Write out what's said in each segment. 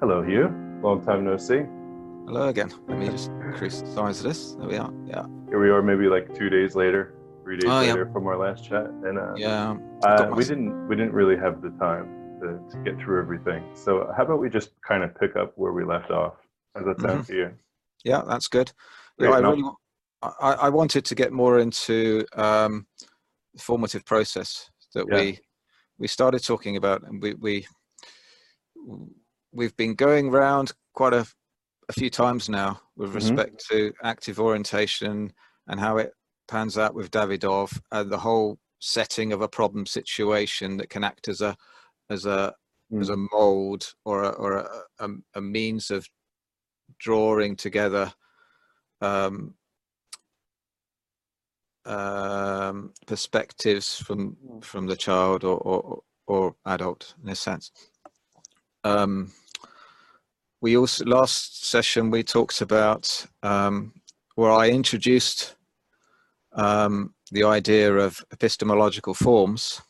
Hello, Hugh. Long time no see. Hello again. Let me just increase the size of this. There we are. Yeah. Here we are, maybe like two days later, three days Oh, yeah. later from our last chat, and uh, Yeah. uh, we didn't we didn't really have the time to, to get through everything. So how about we just kind of pick up where we left off? How's that sound to you? Yeah, that's good. Great, Yeah, I really, I, I wanted to get more into um, the formative process that Yeah. we we started talking about, and we we we've been going round quite a a few times now with Mhm. respect to active orientation and how it pans out with Davidov and the whole setting of a problem situation that can act as a as a Mm. as a mold or a, or a, a, a means of drawing together um, um, perspectives from from the child or, or or adult in a sense. Um, we also last session we talked about um, where I introduced um, the idea of epistemological forms,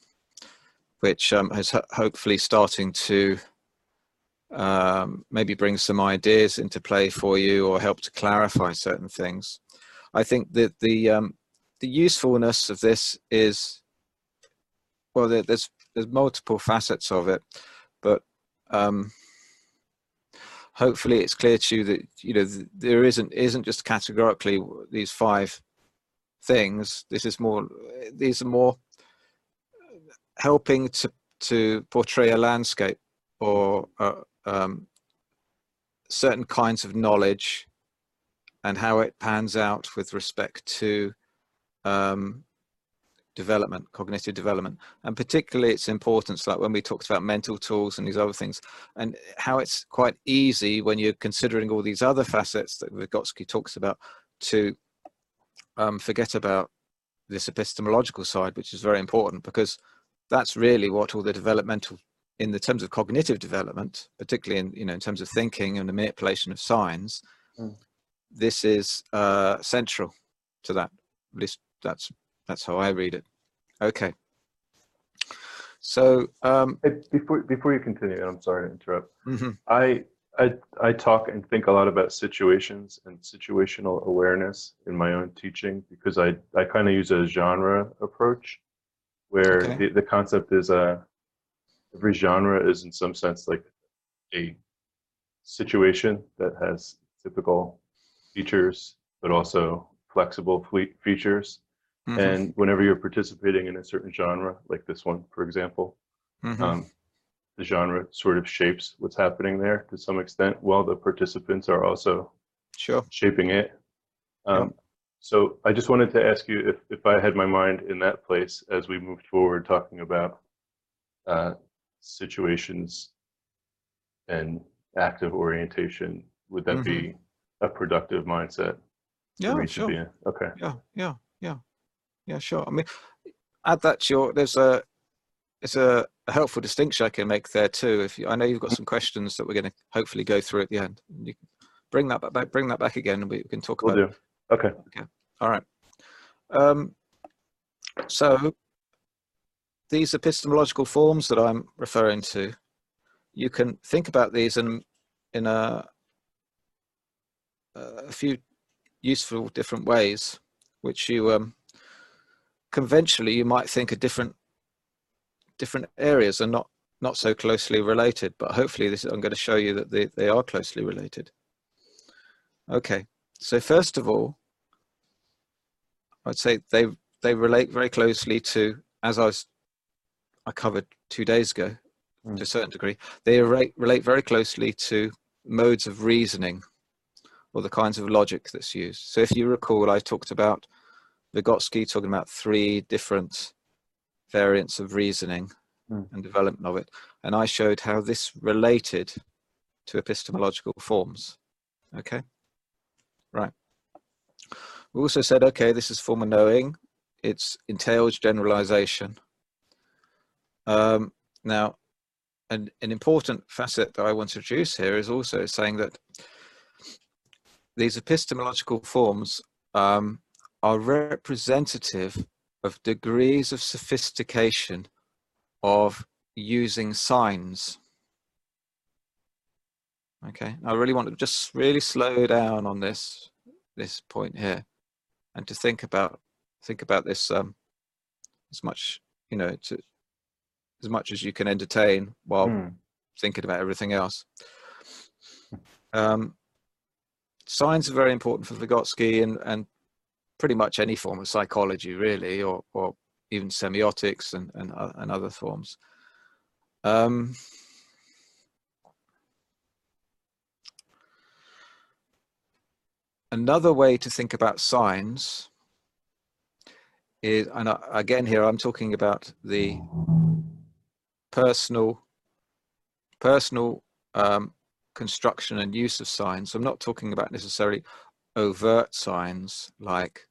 which um, has ho- hopefully starting to um, maybe bring some ideas into play for you or help to clarify certain things. I think that the um, the usefulness of this is well, there's there's multiple facets of it, but um, hopefully it's clear to you that you know th- there isn't isn't just categorically these five things. This is more these are more helping to to portray a landscape or uh, um, certain kinds of knowledge and how it pans out with respect to um, development, cognitive development, and particularly its importance, like when we talked about mental tools and these other things, and how it's quite easy when you're considering all these other facets that Vygotsky talks about to um, forget about this epistemological side, which is very important because that's really what all the developmental in the terms of cognitive development, particularly in you know in terms of thinking and the manipulation of signs, Mm. this is uh, central to that. At least that's that's how I read it. Okay. So um, before before you continue, and I'm sorry to interrupt. mhm, I I I talk and think a lot about situations and situational awareness in my own teaching because I I kind of use a genre approach where Okay. the, the concept is uh every genre is in some sense like a situation that has typical features but also flexible fle- features mhm, and whenever you're participating in a certain genre like this one for example mhm. um, the genre sort of shapes what's happening there to some extent while the participants are also sure. shaping it. Um, So I just wanted to ask you if, if I had my mind in that place as we moved forward talking about uh, situations and active orientation, would that be a productive mindset Yeah, sure. be? Okay. Yeah, yeah, yeah. Sure. I mean, add that to your. There's a. It's a, a helpful distinction I can make there too. If you, I know you've got some questions that we're going to hopefully go through at the end. You bring that back. Bring that back again, and we can talk we'll about. do. Okay. Okay. All right. Um, so these epistemological forms that I'm referring to, you can think about these in in a a few useful different ways, which you um, conventionally you might think are different different areas and not not so closely related. But hopefully, this I'm going to show you that they, they are closely related. Okay, so first of all, I'd say they they relate very closely to as I was I covered two days ago Mm. to a certain degree. They relate relate very closely to modes of reasoning or the kinds of logic that's used. So if you recall, I talked about Vygotsky talking about three different variants of reasoning Mm. and development of it, and I showed how this related to epistemological forms. Okay, right. We also said, okay, this is form of knowing. It's entails generalization. Um, now, an, an important facet that I want to introduce here is also saying that these epistemological forms um, are representative of degrees of sophistication of using signs. Okay, I really want to just really slow down on this this point here, and to think about think about this um, as much you know to as much as you can entertain while Hmm. thinking about everything else. Um, signs are very important for Vygotsky and, and pretty much any form of psychology, really, or, or even semiotics and, and, o- and other forms. Um, another way to think about signs is, and I- again here I'm talking about the personal personal um, construction and use of signs. I'm not talking about necessarily overt signs like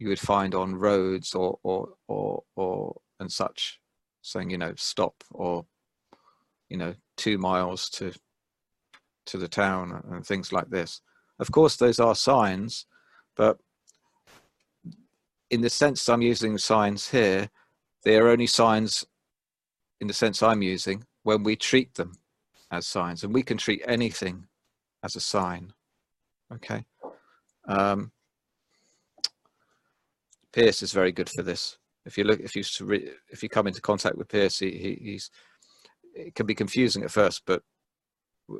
you would find on roads or or or or and such, saying you know stop or you know two miles to to the town and things like this. Of course, those are signs, but in the sense I'm using signs here, they are only signs in the sense I'm using when we treat them as signs, and we can treat anything as a sign. Okay. Um, Peirce is very good for this. If you look, if you if you come into contact with Peirce, he, he, he's it can be confusing at first, but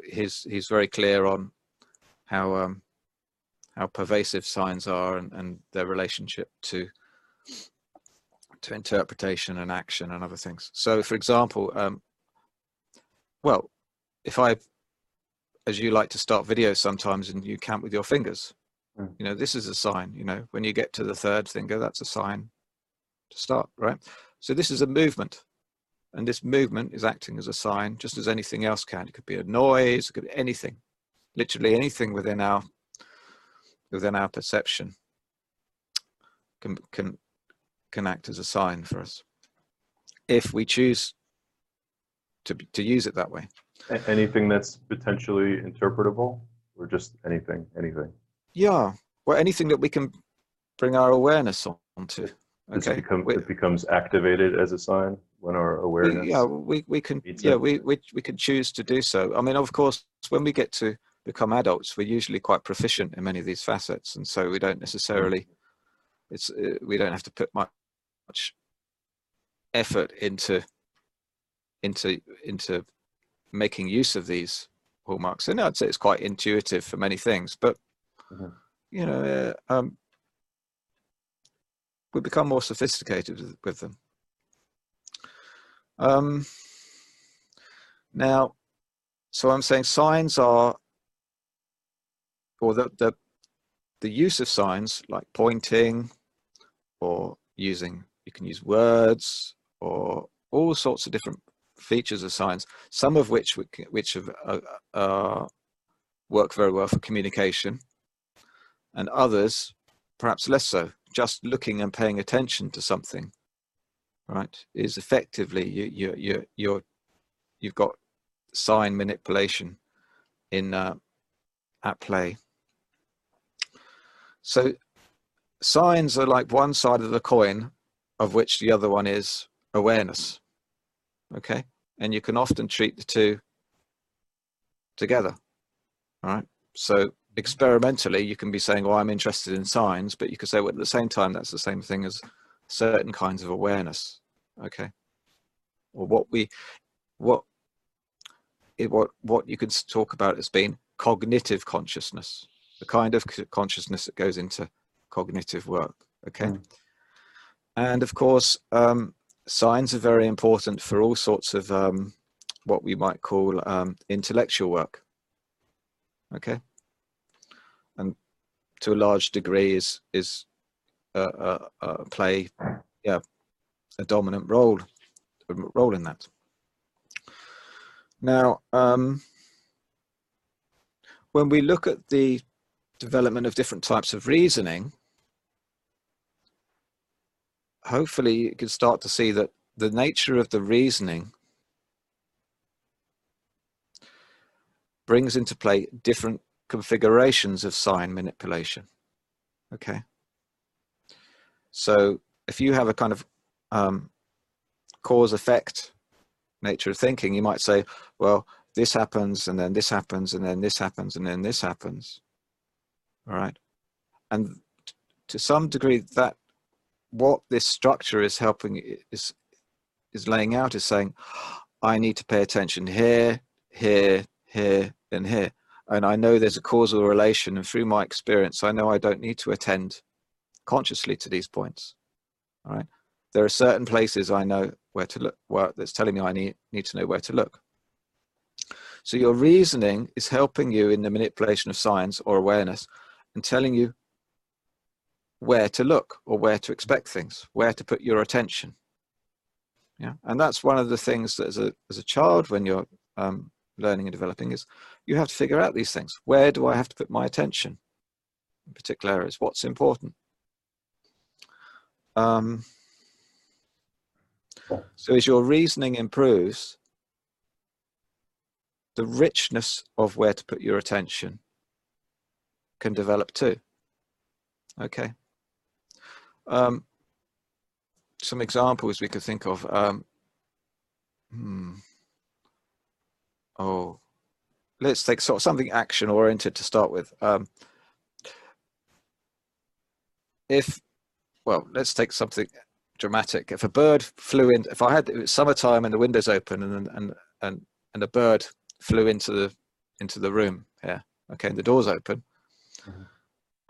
he's he's very clear on how um, how pervasive signs are and, and their relationship to to interpretation and action and other things. So, for example, um, well, if I, as you like to start videos sometimes, and you count with your fingers, Mm. you know, this is a sign. You know, when you get to the third finger, that's a sign to start, right? So this is a movement, and this movement is acting as a sign, just as anything else can. It could be a noise, it could be anything, literally anything within our within our perception can can can act as a sign for us if we choose to to use it that way. Anything that's potentially interpretable, or just anything, anything. Yeah, well, anything that we can bring our awareness on- onto. Okay. it become we- it becomes activated as a sign when our we- awareness? yeah, we we can yeah it. we, we we can choose to do so. I mean, of course, when we get to become adults, we're usually quite proficient in many of these facets, and so we don't necessarily it's uh, we don't have to put much, much effort into into into making use of these hallmarks. And I'd say it's quite intuitive for many things, but Mhm. you know, uh, um, we become more sophisticated with, with them. Um, now, so I'm saying signs are, or the, the the use of signs like pointing, or using you can use words or all sorts of different features of signs. Some of which which have, uh, uh, work very well for communication, and others perhaps less so. Just looking and paying attention to something, right, is effectively you you you you're you've got sign manipulation in uh, at play. So signs are like one side of the coin, of which the other one is awareness. Okay, and you can often treat the two together. All right. So experimentally, you can be saying, "Well, I'm interested in signs," but you could say, "Well, at the same time, that's the same thing as certain kinds of awareness." Okay. Or what we, what, it, what what you could s- talk about as being cognitive consciousness, the kind of consciousness that goes into cognitive work. Okay. Mm. And of course, um, signs are very important for all sorts of um, what we might call um, intellectual work. Okay. To a large degree is is uh, uh, play, yeah, a dominant role role in that. Now, um, when we look at the development of different types of reasoning, hopefully you can start to see that the nature of the reasoning brings into play different configurations of sign manipulation. Okay. So if you have a kind of um, cause effect nature of thinking, you might say, well, this happens and then this happens and then this happens and then this happens. All right. And to some degree that what this structure is helping is is laying out is saying, I need to pay attention here, here, here, and here. And I know there's a causal relation, and through my experience, I know I don't need to attend consciously to these points. All right. There are certain places I know where to look, where that's telling me I need, need to know where to look. So your reasoning is helping you in the manipulation of signs or awareness and telling you where to look or where to expect things, where to put your attention. Yeah, and that's one of the things that as a as a child when you're um, learning and developing is you have to figure out these things. Where do I have to put my attention in particular areas? What's important? Um, so as your reasoning improves, the richness of where to put your attention can develop too. Okay. Um, some examples we could think of. Um, hmm. Oh, let's take sort of something action oriented to start with. Um, if, well, let's take something dramatic. If a bird flew in, if I had it was summertime and the windows open and and and and a bird flew into the into the room here, okay, and the doors open, Mhm.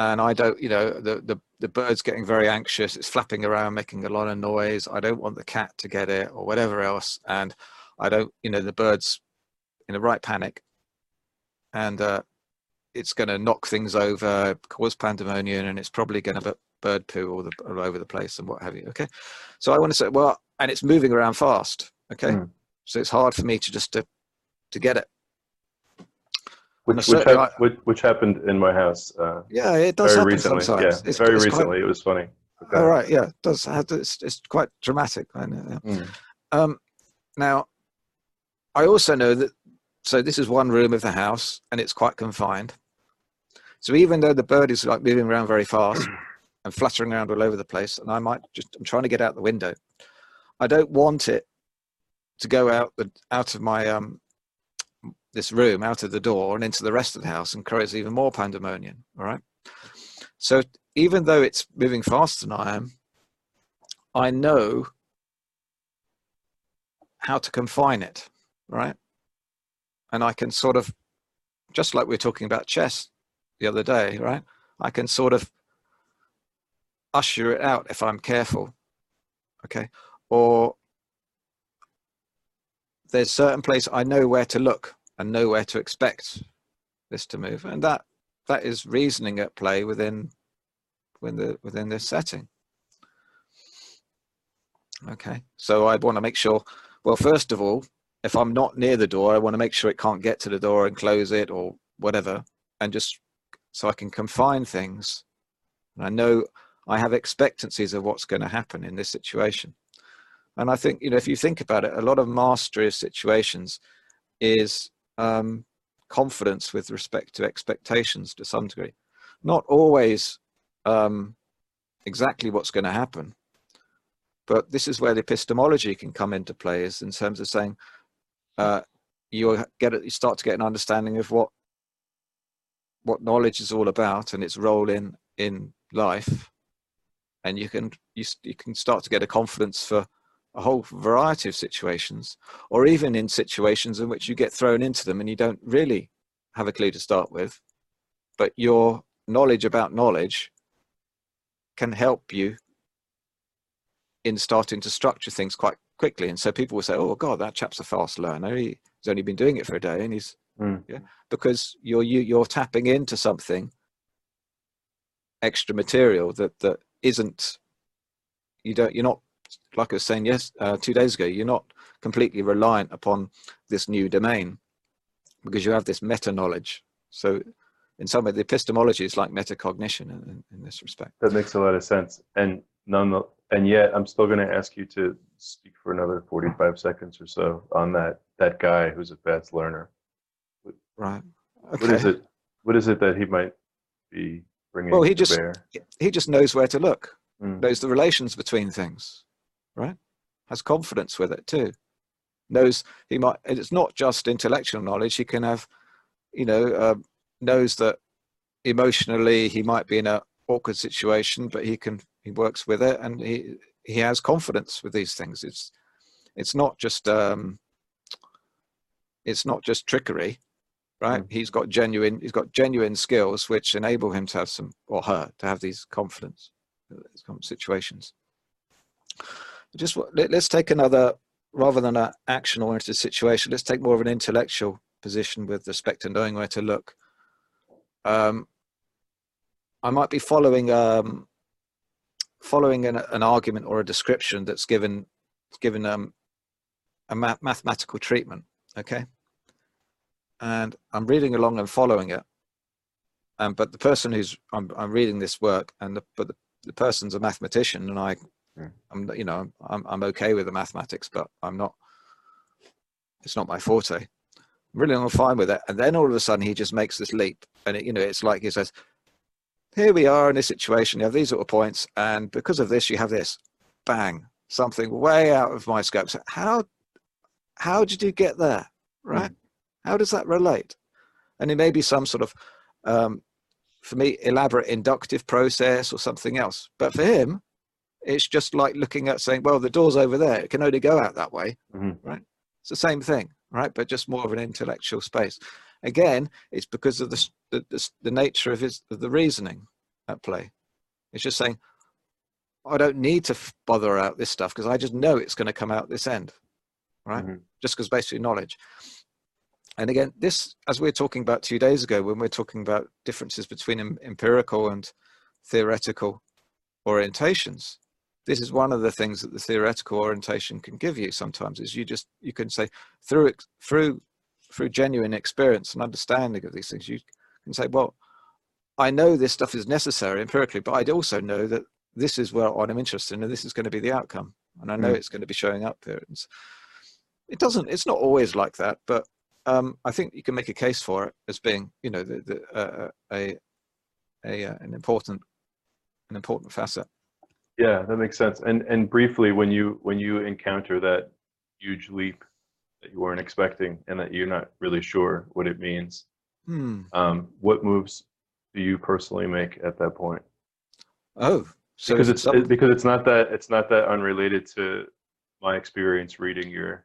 and I don't, you know, the the the bird's getting very anxious. It's flapping around, making a lot of noise. I don't want the cat to get it or whatever else, and I don't, you know, the bird's in a right panic, and uh, it's going to knock things over, cause pandemonium, and it's probably going to bird poo all, the, all over the place and what have you. Okay, so I want to say, well, and it's moving around fast. Okay, Mm. so it's hard for me to just to to get it. Which, which, hap- which, which happened in my house uh, Yeah, it does very happen recently. sometimes. Yeah, It's- very it's quite- recently. It was funny. Okay. All right, yeah, it does have to, it's, it's quite dramatic. I know. yeah. Mm. Um, now, I also know that. So this is one room of the house, and it's quite confined. So even though the bird is like moving around very fast and fluttering around all over the place, and I might just I'm trying to get out the window, I don't want it to go out the out of my um this room, out of the door, and into the rest of the house, and cause even more pandemonium. All right. So even though it's moving faster than I am, I know how to confine it, right? And I can sort of, just like we were talking about chess the other day, right? I can sort of usher it out if I'm careful, okay? Or there's certain place I know where to look and know where to expect this to move, and that that is reasoning at play within within the within this setting. Okay, so I want to make sure. Well, first of all, if I'm not near the door, I want to make sure it can't get to the door and close it or whatever, and just so I can confine things. And I know I have expectancies of what's going to happen in this situation. And I think, you know, if you think about it, a lot of mastery of situations is um, confidence with respect to expectations to some degree. Not always um, exactly what's going to happen, but this is where the epistemology can come into play, is in terms of saying uh, you get you start to get an understanding of what what knowledge is all about and its role in in life, and you can you, you can start to get a confidence for a whole variety of situations, or even in situations in which you get thrown into them and you don't really have a clue to start with, but your knowledge about knowledge can help you in starting to structure things quite quickly. And so people will say, "Oh God, that chap's a fast learner. He's only been doing it for a day, and he's Mm. yeah." Because you're you, you're tapping into something extra material that that isn't. You don't. You're not like I was saying yes uh, two days ago. You're not completely reliant upon this new domain because you have this meta knowledge. So in some way, the epistemology is like metacognition in, in, in this respect. That makes a lot of sense. And none, and yet I'm still going to ask you to speak for another 45 seconds or so on that that guy who's a fast learner. Right. Okay. What is it? What is it that he might be bringing Well, he to just- bear? He just knows where to look. Mm. knows the relations between things, right? Has confidence with it too. knows he might and it's not just intellectual knowledge he can have you know uh, knows that emotionally he might be in a awkward situation but he can he works with it and he he has confidence with these things. It's it's not just um it's not just trickery right? Mm. he's got genuine he's got genuine skills which enable him to have some or her to have these confidence these kind of situations. Just let, let's take another rather than an action oriented situation let's take more of an intellectual position with respect to knowing where to look. Um i might be following um following an, an argument or a description that's given given um a ma- mathematical treatment okay? And i'm reading along and following it um, but the person who's I'm, I'm reading this work and the, but the, the person's a mathematician and i Mm. i'm you know I'm, I'm okay with the mathematics but i'm not it's not my forte. I'm really i'm fine with it. And then all of a sudden he just makes this leap and it, you know it's like he says here we are in this situation. You have these little points and because of this you have this. Bang. Something way out of my scope. So how how did you get there right? How does that relate? And it may be some sort of um, for me elaborate inductive process or something else. But for him it's just like looking at saying well the door's over there. It can only go out that way Mhm. it's the same thing right? But just more of an intellectual space again it's because of the the, the, the nature of his of the reasoning at play. It's just saying i don't need to f- bother out this stuff because i just know it's going to come out this end right? Mhm. just because basically knowledge. And again this as we were talking about two days ago when we're talking about differences between em- empirical and theoretical orientations this is one of the things that the theoretical orientation can give you sometimes is you just you can say through through through genuine experience and understanding of these things you can say well i know this stuff is necessary empirically but i also know that this is where i'm interested in and this is going to be the outcome and i know Mm. it's going to be showing up here It's- it doesn't it's not always like that but um, i think you can make a case for it as being you know the, the, uh, a, a uh, an important an important facet Yeah, that makes sense. And and briefly, when you when you encounter that huge leap that you weren't expecting and that you're not really sure what it means, hmm. um, what moves do you personally make at that point? oh so Because it's it, because it's not that it's not that unrelated to my experience reading your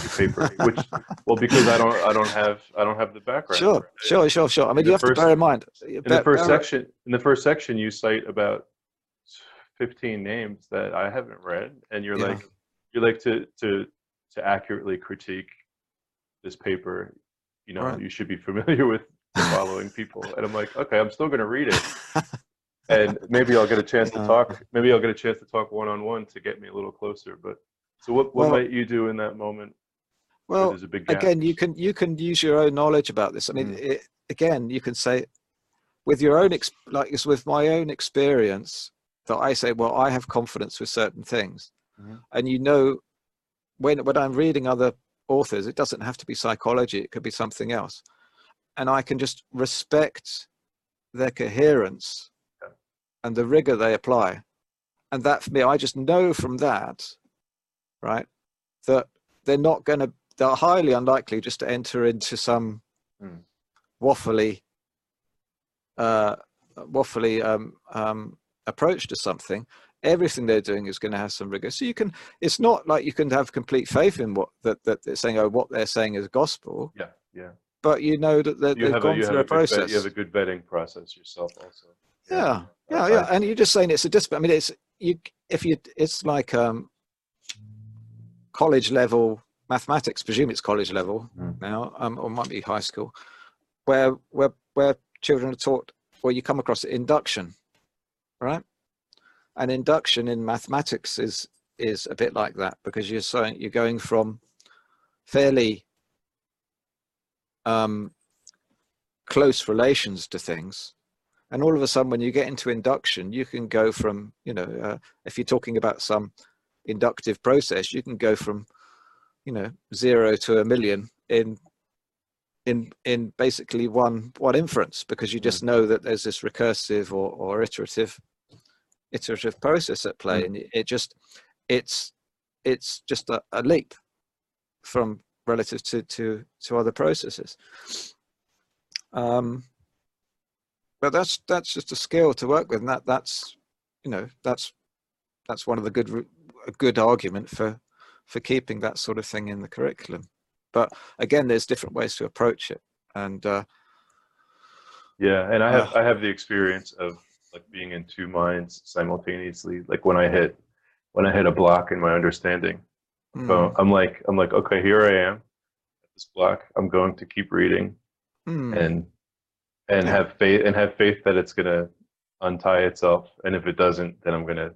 your paper, which well because I don't I don't have I don't have the background. Sure, right? sure, sure, sure. I mean, the you have first- to bear in mind. In the first section, in the first section, you cite about fifteen names that I haven't read, and you're Yeah. like, you're like to to to accurately critique this paper. You know, Right. you should be familiar with the following people, and I'm like, okay, I'm still going to read it, and maybe I'll get a chance to talk. Maybe I'll get a chance to talk one on one to get me a little closer. But so, what what Well- might you do in that moment? well, there's a big gap? again, you can you can use your own knowledge about this. I mean, Mm. it, again, you can say with your own ex- like it's with my own experience that I say, well, I have confidence with certain things, Mhm. and you know, when when I'm reading other authors, it doesn't have to be psychology; it could be something else, and I can just respect their coherence and the rigor they apply, and that for me, I just know from that, right, that they're not going to they're highly unlikely just to enter into some Mm. waffly uh waffly um um approach to something everything they're doing is going to have some rigor. So you can it's not like you can have complete faith in what that that they're saying oh what they're saying is gospel. Yeah, yeah. but you know that they- have a gone you through a a, vet, process. you have a good vetting process yourself also. yeah yeah. yeah and you're just saying it's a discipline. I mean it's you if you it's like um college level mathematics presume it's college level Mm. now um or might be high school where where where children are taught where you come across induction right and induction in mathematics is is a bit like that because you're saying you're going from fairly um close relations to things. And all of a sudden when you get into induction you can go from you know uh, if you're talking about some inductive process you can go from you know zero to a million in in in basically one one inference because you just know that there's this recursive or, or iterative iterative process at play Mm. and it, just it's it's just a, a leap from relative to to to other processes. Um, but that's that's just a skill to work with, and that that's you know that's that's one of the good a good argument for for keeping that sort of thing in the curriculum. But again, there's different ways to approach it, and uh, yeah, and I have uh, I have the experience of like being in two minds simultaneously. Like when I hit when I hit a block in my understanding, mm, so I'm like I'm like okay, here I am at this block. I'm going to keep reading mm, and and have faith and have faith that it's gonna untie itself. And if it doesn't, then I'm gonna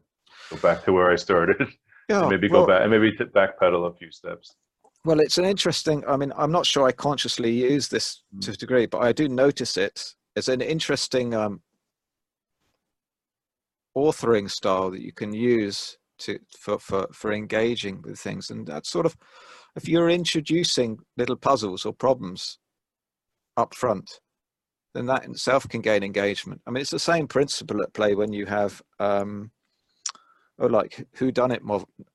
go back to where I started. yeah, maybe well, go back and maybe t- backpedal a few steps. Well, it's an interesting. I mean, I'm not sure I consciously use this to a degree, but I do notice it as an interesting um, authoring style that you can use to for, for for engaging with things, and that's sort of if you're introducing little puzzles or problems up front, then that in itself can gain engagement. I mean, it's the same principle at play when you have. Um, or like who done it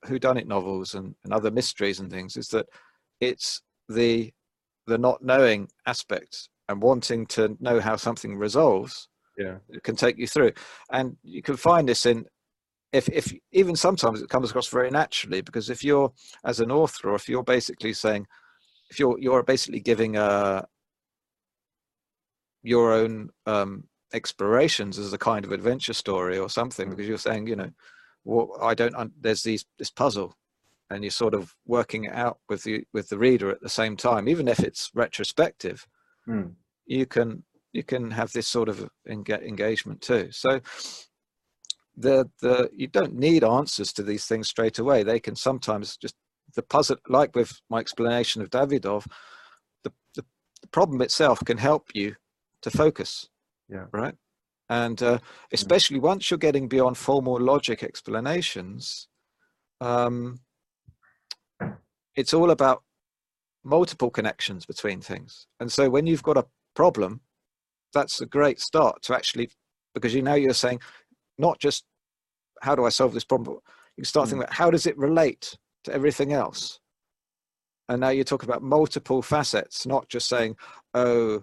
who done it novels and, and other mysteries and things is that it's the the not knowing aspect and wanting to know how something resolves Yeah. it can take you through and you can find this in if if even sometimes it comes across very naturally because if you're as an author or if you're basically saying if you're you're basically giving a your own um explorations as a kind of adventure story or something Mm. because you're saying you know well i don't un- there's these this puzzle and you're sort of working it out with the with the reader at the same time even if it's retrospective Hmm. you can you can have this sort of engagement too. So the the you don't need answers to these things straight away. They can sometimes just the puzzle like with my explanation of davidov the, the, the problem itself can help you to focus Yeah. right? And uh, especially once you're getting beyond formal logic explanations um, it's all about multiple connections between things. And so when you've got a problem that's a great start to actually because you know you're saying not just how do i solve this problem but you start Mm. thinking about how does it relate to everything else and now you talk about multiple facets not just saying oh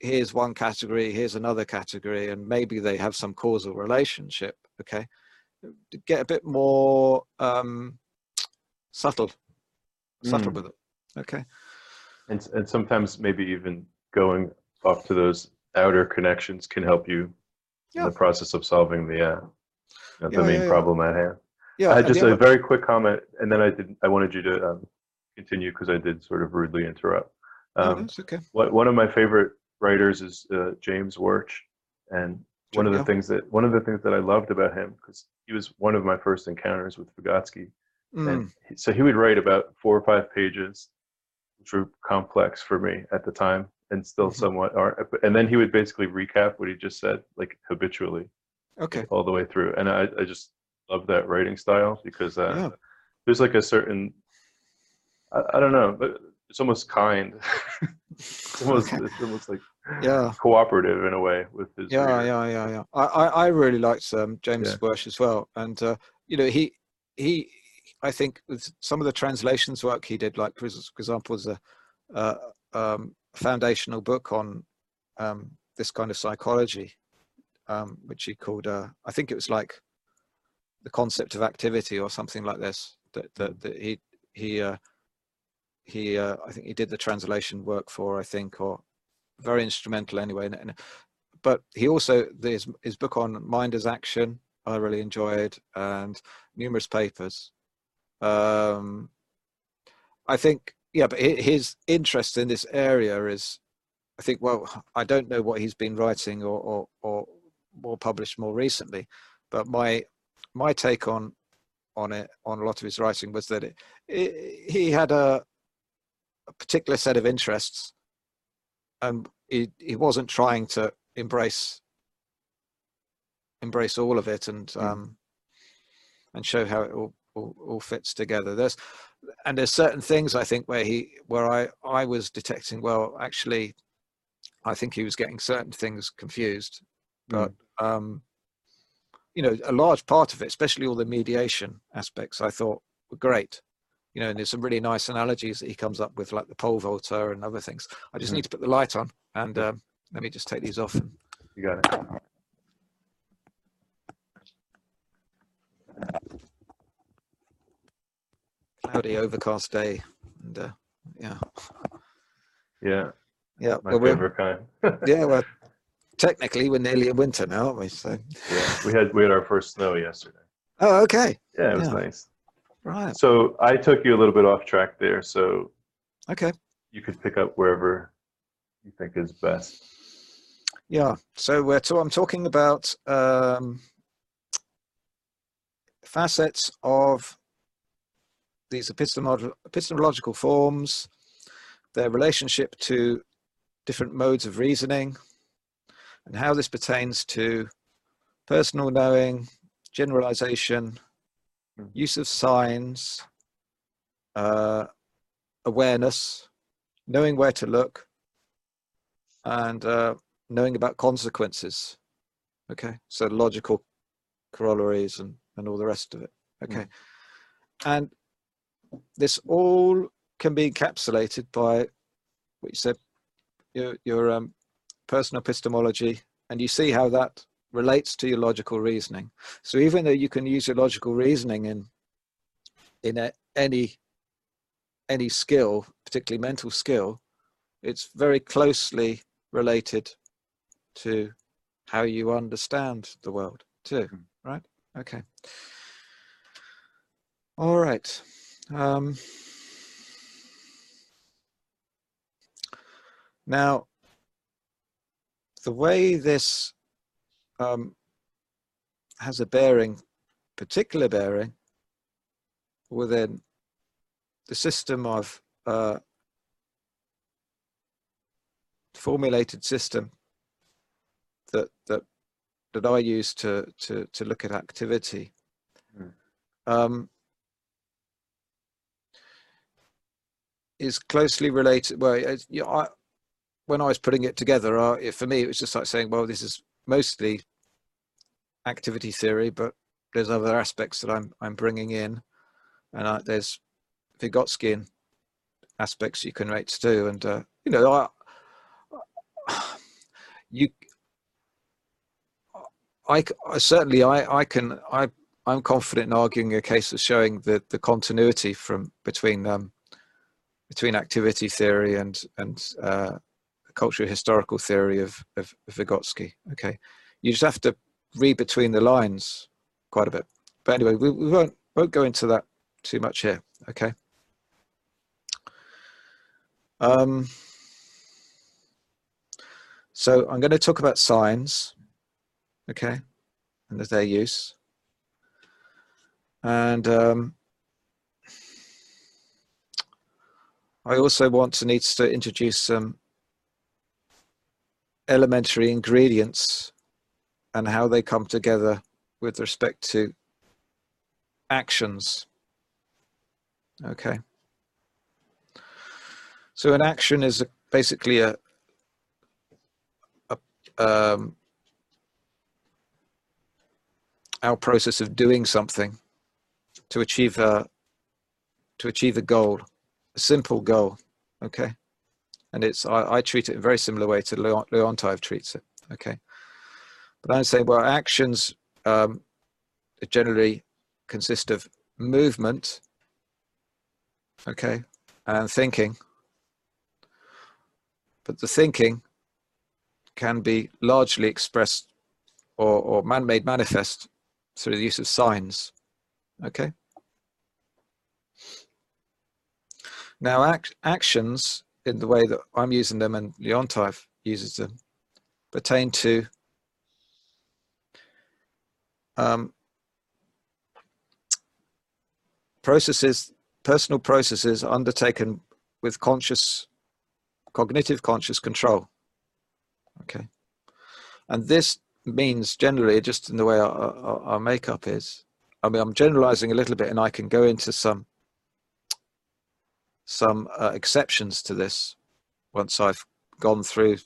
here's one category here's another category and maybe they have some causal relationship okay get a bit more um subtle subtle Mm. with it okay And and sometimes maybe even going off to those outer connections can help you in the process of solving the uh, the Yeah, main yeah, yeah. problem at hand. yeah I had just a very quick comment, and then I did. I wanted you to um, continue because I did sort of rudely interrupt. Um, that's okay what, one of my favorite writers is uh, James Wertsch, and one of the Yeah. things that one of the things that I loved about him because he was one of my first encounters with Vygotsky, Mm, and he, so he would write about four or five pages, which were complex for me at the time, and still Mhm. somewhat are. And then he would basically recap what he just said, like habitually, okay all the way through. And I, I just love that writing style because uh, Yeah. there's like a certain, I, I don't know, but it's almost kind. it's almost it's almost like yeah cooperative in a way with his. yeah reader. yeah yeah yeah i i, really liked um, james Yeah. Wertsch as well and uh, you know he he i think with some of the translations work he did like for for example was a uh, um, foundational book on um, this kind of psychology um, which he called uh, i think it was like the concept of activity or something like this that that, that he he uh, he uh, i think he did the translation work for i think or very instrumental anyway. And, and but he also his, his book on mind as action i really enjoyed and numerous papers. Um i think yeah but his interest in this area is i think well i don't know what he's been writing or or or, or published more recently but my my take on on it on a lot of his writing was that it, it, he had a, a particular set of interests and he, he wasn't trying to embrace embrace all of it and Mm. um and show how it all, all, all fits together there's and there's certain things i think where he where i i was detecting well actually i think he was getting certain things confused but um you know a large part of it especially all the mediation aspects i thought were great you know, and there's some really nice analogies that he comes up with, like the pole vaulter and other things. I just Mhm. need to put the light on, and um, let me just take these off. And, You got it. Cloudy, overcast day, and uh, yeah, Yeah, yeah. my well, favorite kind. yeah, well, technically we're nearly in winter now, aren't we? So, yeah, we had we had our first snow yesterday. oh, okay, Yeah, it was Yeah. nice. right, So I took you a little bit off track there, so okay, you could pick up wherever you think is best. yeah. So we're to, I'm talking about um, facets of these epistemolo- epistemological forms, their relationship to different modes of reasoning, and how this pertains to personal knowing, generalization, Mhm. use of signs, uh, awareness, knowing where to look, and uh, knowing about consequences. Okay, so logical corollaries and, and all the rest of it. Okay, and this all can be encapsulated by what you said, your your um, personal epistemology, and you see how that relates to your logical reasoning. So even though you can use your logical reasoning in in a, any any skill, particularly mental skill, it's very closely related to how you understand the world too, Mm. right? Okay. All right. Um, now, the way this um, has a bearing, particular bearing, within the system of uh, formulated system that that that I use to to to look at activity. Mm. Um, is closely related. Well, you know, I, when I was putting it together, for me, it was just like saying, well, this is mostly activity theory, but there's other aspects that I'm I'm bringing in, and there's Vygotsky aspects you can rate to, and uh, you know, I, you, I, I certainly I I can I I'm confident in arguing a case of showing the the continuity from between um between activity theory and and uh, cultural historical theory of, of Vygotsky. Okay, you just have to read between the lines quite a bit. But anyway, we, we won't won't go into that too much here. Okay. Um, so I'm going to talk about signs. Okay, and their use. And um, I also want to needs to introduce some elementary ingredients and how they come together with respect to actions. Okay. So an action is a, basically a, a um, our process of doing something to achieve a to achieve a goal simple goal okay? And it's i, I treat it in a very similar way to Leon, leontiev treats it okay? But i'm saying well actions um, generally consist of movement okay and thinking. But the thinking can be largely expressed or, or man made manifest through the use of signs okay now act, actions in the way that i'm using them and leontiev uses them pertain to um, processes personal processes undertaken with conscious cognitive conscious control. Okay? And this means generally just in the way our, our, our makeup is i mean i'm generalizing a little bit and i can go into some some uh, exceptions to this once i've gone through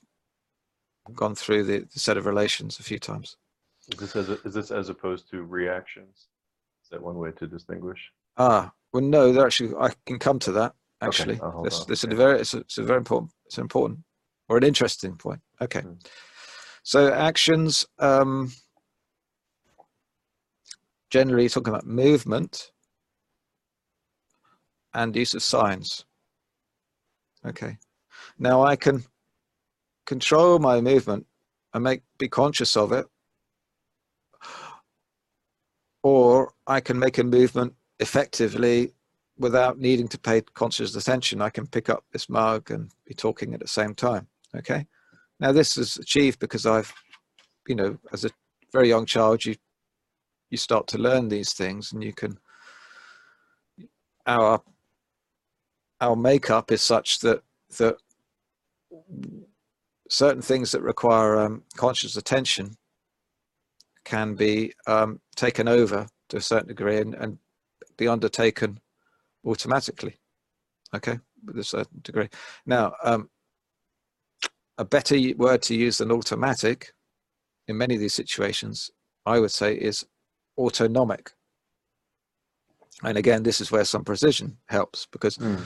gone through the, the set of relations a few times Is this as a, is this as opposed to reactions? Is that one way to distinguish? ah Well, no, there actually I can come to that. Actually, hold this off, is a very it's a, it's a very important it's an important or an interesting point. Okay, Mm. so actions um, generally talking about movement and use of signs. Okay, now I can control my movement and make be conscious of it, or I can make a movement effectively without needing to pay conscious attention. I can pick up this mug and be talking at the same time. Okay. Now this is achieved because I've, you know, as a very young child, you you start to learn these things, and you can. Our our makeup is such that that certain things that require um, conscious attention can be um, taken over to a certain degree and, and be undertaken automatically. Okay, with a certain degree. Now, um, a better word to use than automatic in many of these situations, I would say, is autonomic. And again, this is where some precision helps because Mm.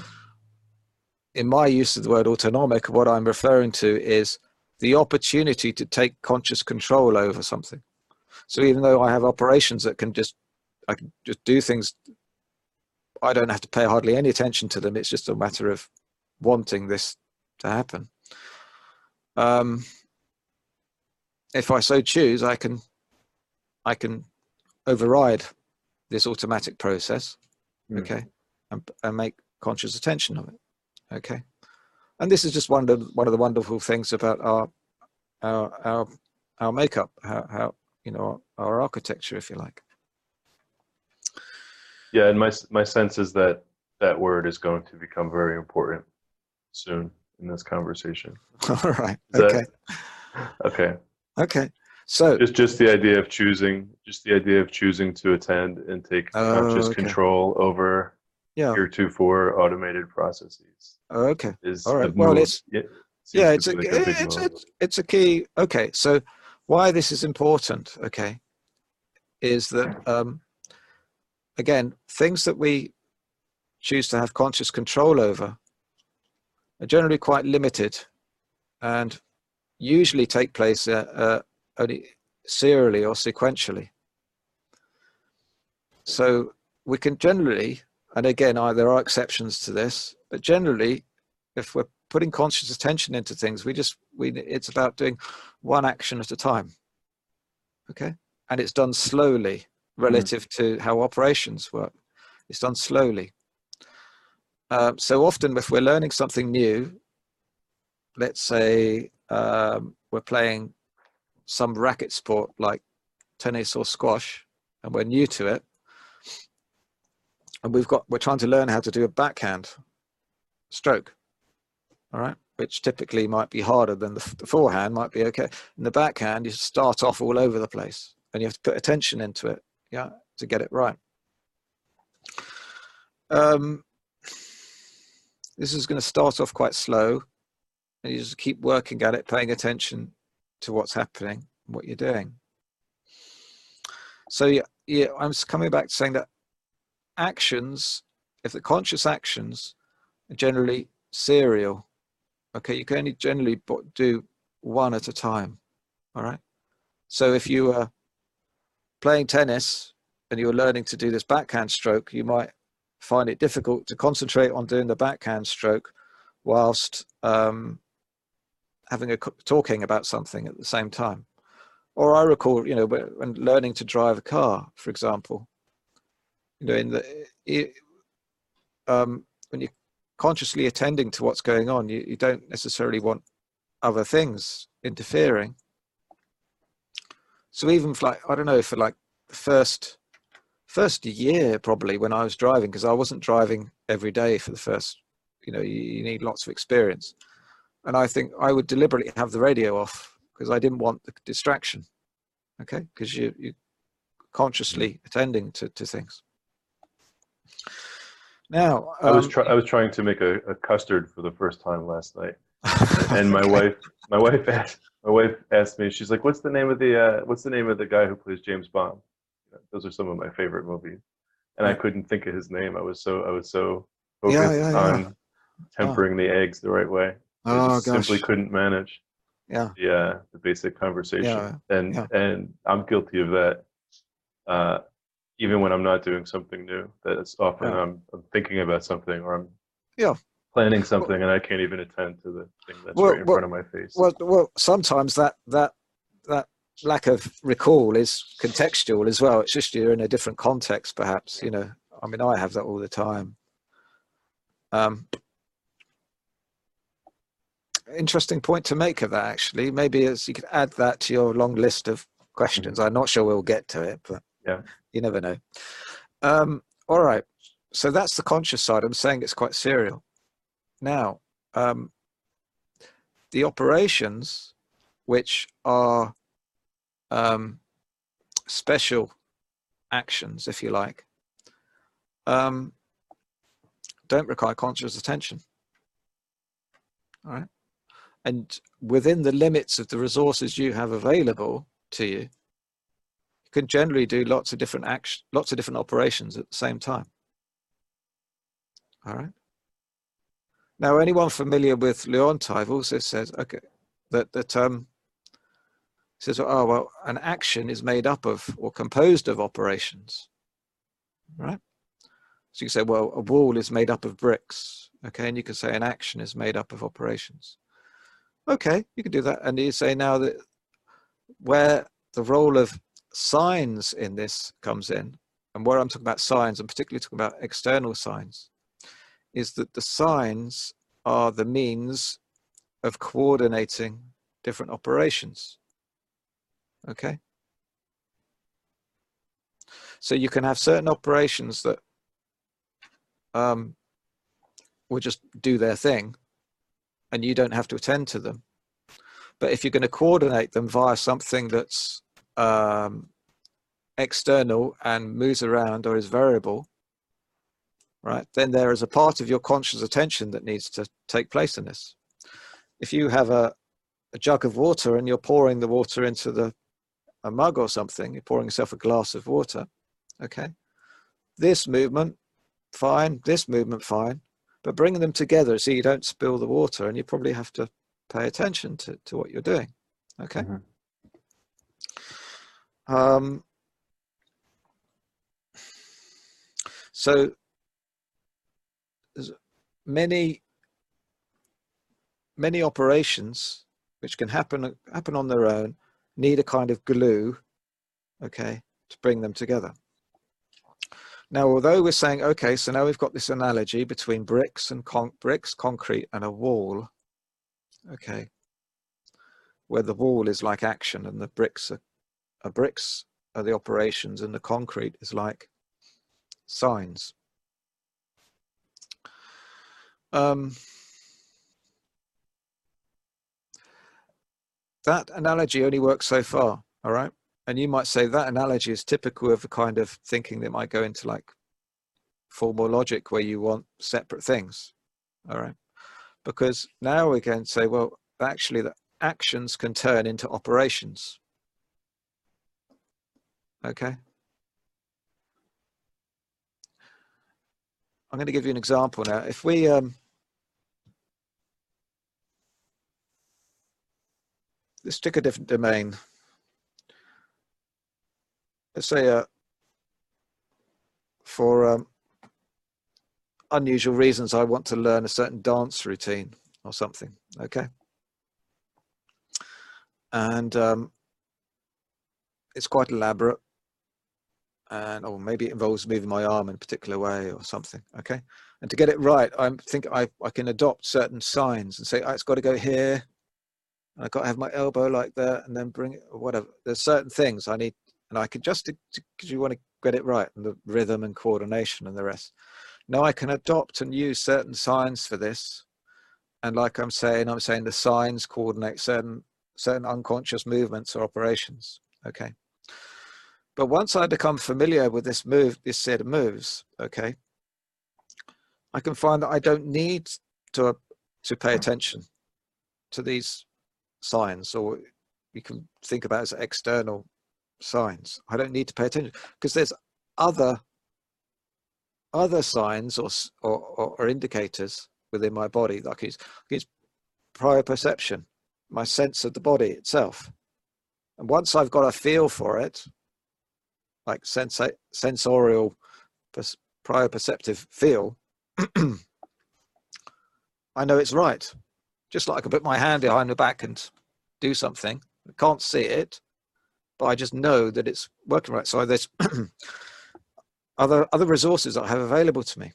In my use of the word autonomic, what I'm referring to is the opportunity to take conscious control over something. So even though I have operations that can just, I can just do things, I don't have to pay hardly any attention to them. It's just a matter of wanting this to happen. Um, if I so choose, I can, I can override this automatic process Mm. okay and, and make conscious attention of it okay. And this is just one of the, one of the wonderful things about our our our, our makeup how, how you know our, our architecture if you like. Yeah, and my my sense is that that word is going to become very important soon in this conversation. all right. That- okay. Okay. okay. So Just just the idea of choosing, just the idea of choosing to attend and take Oh, conscious okay. control over yeah. heretofore automated processes okay. is All. Well, it's- it yeah it's a, like it's, it's it's a key okay so why this is important okay is that um again things that we choose to have conscious control over are generally quite limited and usually take place uh, uh, only serially or sequentially. So we can generally and again I, there are exceptions to this but generally if we're putting conscious attention into things we just we it's about doing one action at a time okay? And it's done slowly relative to how operations work. It's done slowly. Um, so often if we're learning something new let's say um, we're playing some racket sport like tennis or squash and we're new to it and we've got we're trying to learn how to do a backhand stroke all right? Which typically might be harder than the, the forehand might be okay. In the backhand you start off all over the place and you have to put attention into it yeah to get it right. Um, this is going to start off quite slow. And you just keep working at it paying attention to what's happening what you're doing. So yeah, yeah i'm coming back to saying that actions if the conscious actions are generally serial okay you can only generally do one at a time all right? So if you were playing tennis and you were learning to do this backhand stroke you might find it difficult to concentrate on doing the backhand stroke whilst um, having a talking about something at the same time. Or i recall you know when when learning to drive a car for example you know in the it, um, when you're consciously attending to what's going on you, you don't necessarily want other things interfering. So even for like i don't know for like the first first year probably when i was driving because i wasn't driving every day for the first you know you, you need lots of experience. And i think i would deliberately have the radio off because i didn't want the distraction okay? Because you you consciously attending to, to things now I was um, try- I was trying to make a, a custard for the first time last night, and my wife my wife asked my wife asked me she's like what's the name of the uh, what's the name of the guy who plays James Bond? Those are some of my favorite movies. and I couldn't think of his name. I was so I was so focused yeah, yeah. on tempering the eggs the right way. I Oh just gosh. simply couldn't manage Yeah. the uh, the basic conversation, Yeah, and yeah. and I'm guilty of that. Uh, even when I'm not doing something new, That's often Yeah. I'm, I'm thinking about something or I'm Yeah. planning something, and I can't even attend to the thing that's Well- right in well- front of my face. Well, well, sometimes that that that lack of recall is contextual as well. It's just you're in a different context, perhaps. You know, I mean, I have that all the time. Um, interesting point to make of that, actually. Maybe as you could add that to your long list of questions. I'm not sure we'll get to it, but Yeah. you never know. Um, all right. So that's the conscious side. I'm saying it's quite serial. Now, um, the operations, which are um, special actions, if you like, um, don't require conscious attention. All right. And within the limits of the resources you have available to you, you can generally do lots of different action, lots of different operations at the same time. All right. Now, anyone familiar with Leontiev also says, okay, that that um, says, oh well, an action is made up of or composed of operations, right? So you can say, well, a wall is made up of bricks, okay, and you can say an action is made up of operations. Okay, you can do that, and you say now that where the role of signs in this comes in, and where I'm talking about signs, I'm particularly talking about external signs, is that the signs are the means of coordinating different operations. Okay. So you can have certain operations that um, will just do their thing and you don't have to attend to them. But if you're going to coordinate them via something that's um, external and moves around or is variable, right, then there is a part of your conscious attention that needs to take place in this. If you have a, a jug of water and you're pouring the water into the a mug or something, you're pouring yourself a glass of water, okay? This movement, fine, this movement, fine, but bringing them together so you don't spill the water and you probably have to pay attention to, to what you're doing, okay? Mhm. Um, so many many operations which can happen happen on their own need a kind of glue okay to bring them together. Now although we're saying okay so now we've got this analogy between bricks and con- bricks concrete and a wall okay where the wall is like action and the bricks are, are bricks are the operations and the concrete is like signs. Um, that analogy only works so far all right? And you might say that analogy is typical of the kind of thinking that might go into like formal logic where you want separate things all right? Because now we can say well actually the actions can turn into operations okay i'm going to give you an example now if we um let's take a different domain. Let's say uh, for um, unusual reasons, I want to learn a certain dance routine or something. Okay. And um, it's quite elaborate. And or maybe it involves moving my arm in a particular way or something. Okay. And to get it right, I think I, I can adopt certain signs and say, oh, it's got to go here, and I've got to have my elbow like that and then bring it whatever. There's certain things I need, and I can just because you want to get it right and the rhythm and coordination and the rest. Now I can adopt and use certain signs for this, and like I'm saying, I'm saying the signs coordinate certain certain unconscious movements or operations. Okay, but once I become familiar with this move, this set of moves, okay, I can find that I don't need to uh, to pay attention to these signs or you can think about as external signs i don't need to pay attention because there's other other signs or, or, or, or indicators within my body like it's, can use. I can use proprioception, my sense of the body itself. And once I've got a feel for it, like sensorial, pers- perceptive feel, I know it's right. Just like I can put my hand behind the back and do something. I can't see it, but I just know that it's working right. So there's other other resources that I have available to me.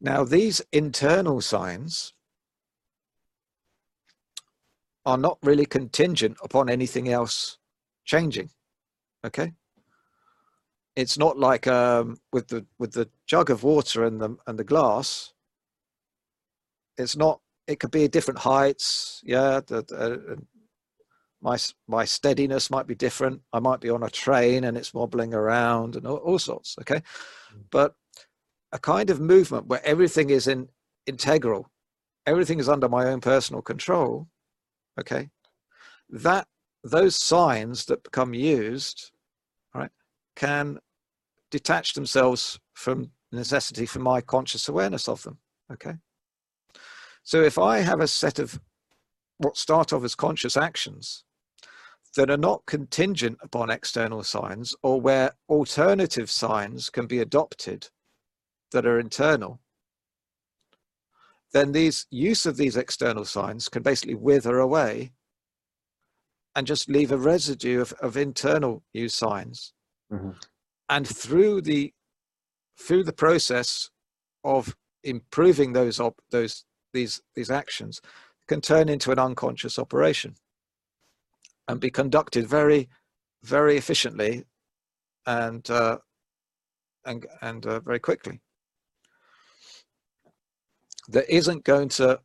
Now these internal signs are not really contingent upon anything else changing. Okay. It's not like um, with the with the jug of water and the and the glass. It's not. It could be different heights. Yeah. The, the, my my steadiness might be different. I might be on a train and it's wobbling around and all, all sorts. Okay, but a kind of movement where everything is in integral, everything is under my own personal control. Okay, that those signs that become used, can detach themselves from necessity for my conscious awareness of them. Okay, so if I have a set of what start off as conscious actions that are not contingent upon external signs or where alternative signs can be adopted that are internal, then these use of these external signs can basically wither away and just leave a residue of, of internal use signs. Mhm. And through the through the process of improving those op, those these these actions can turn into an unconscious operation and be conducted very, very efficiently and uh, and and uh, very quickly. That isn't going to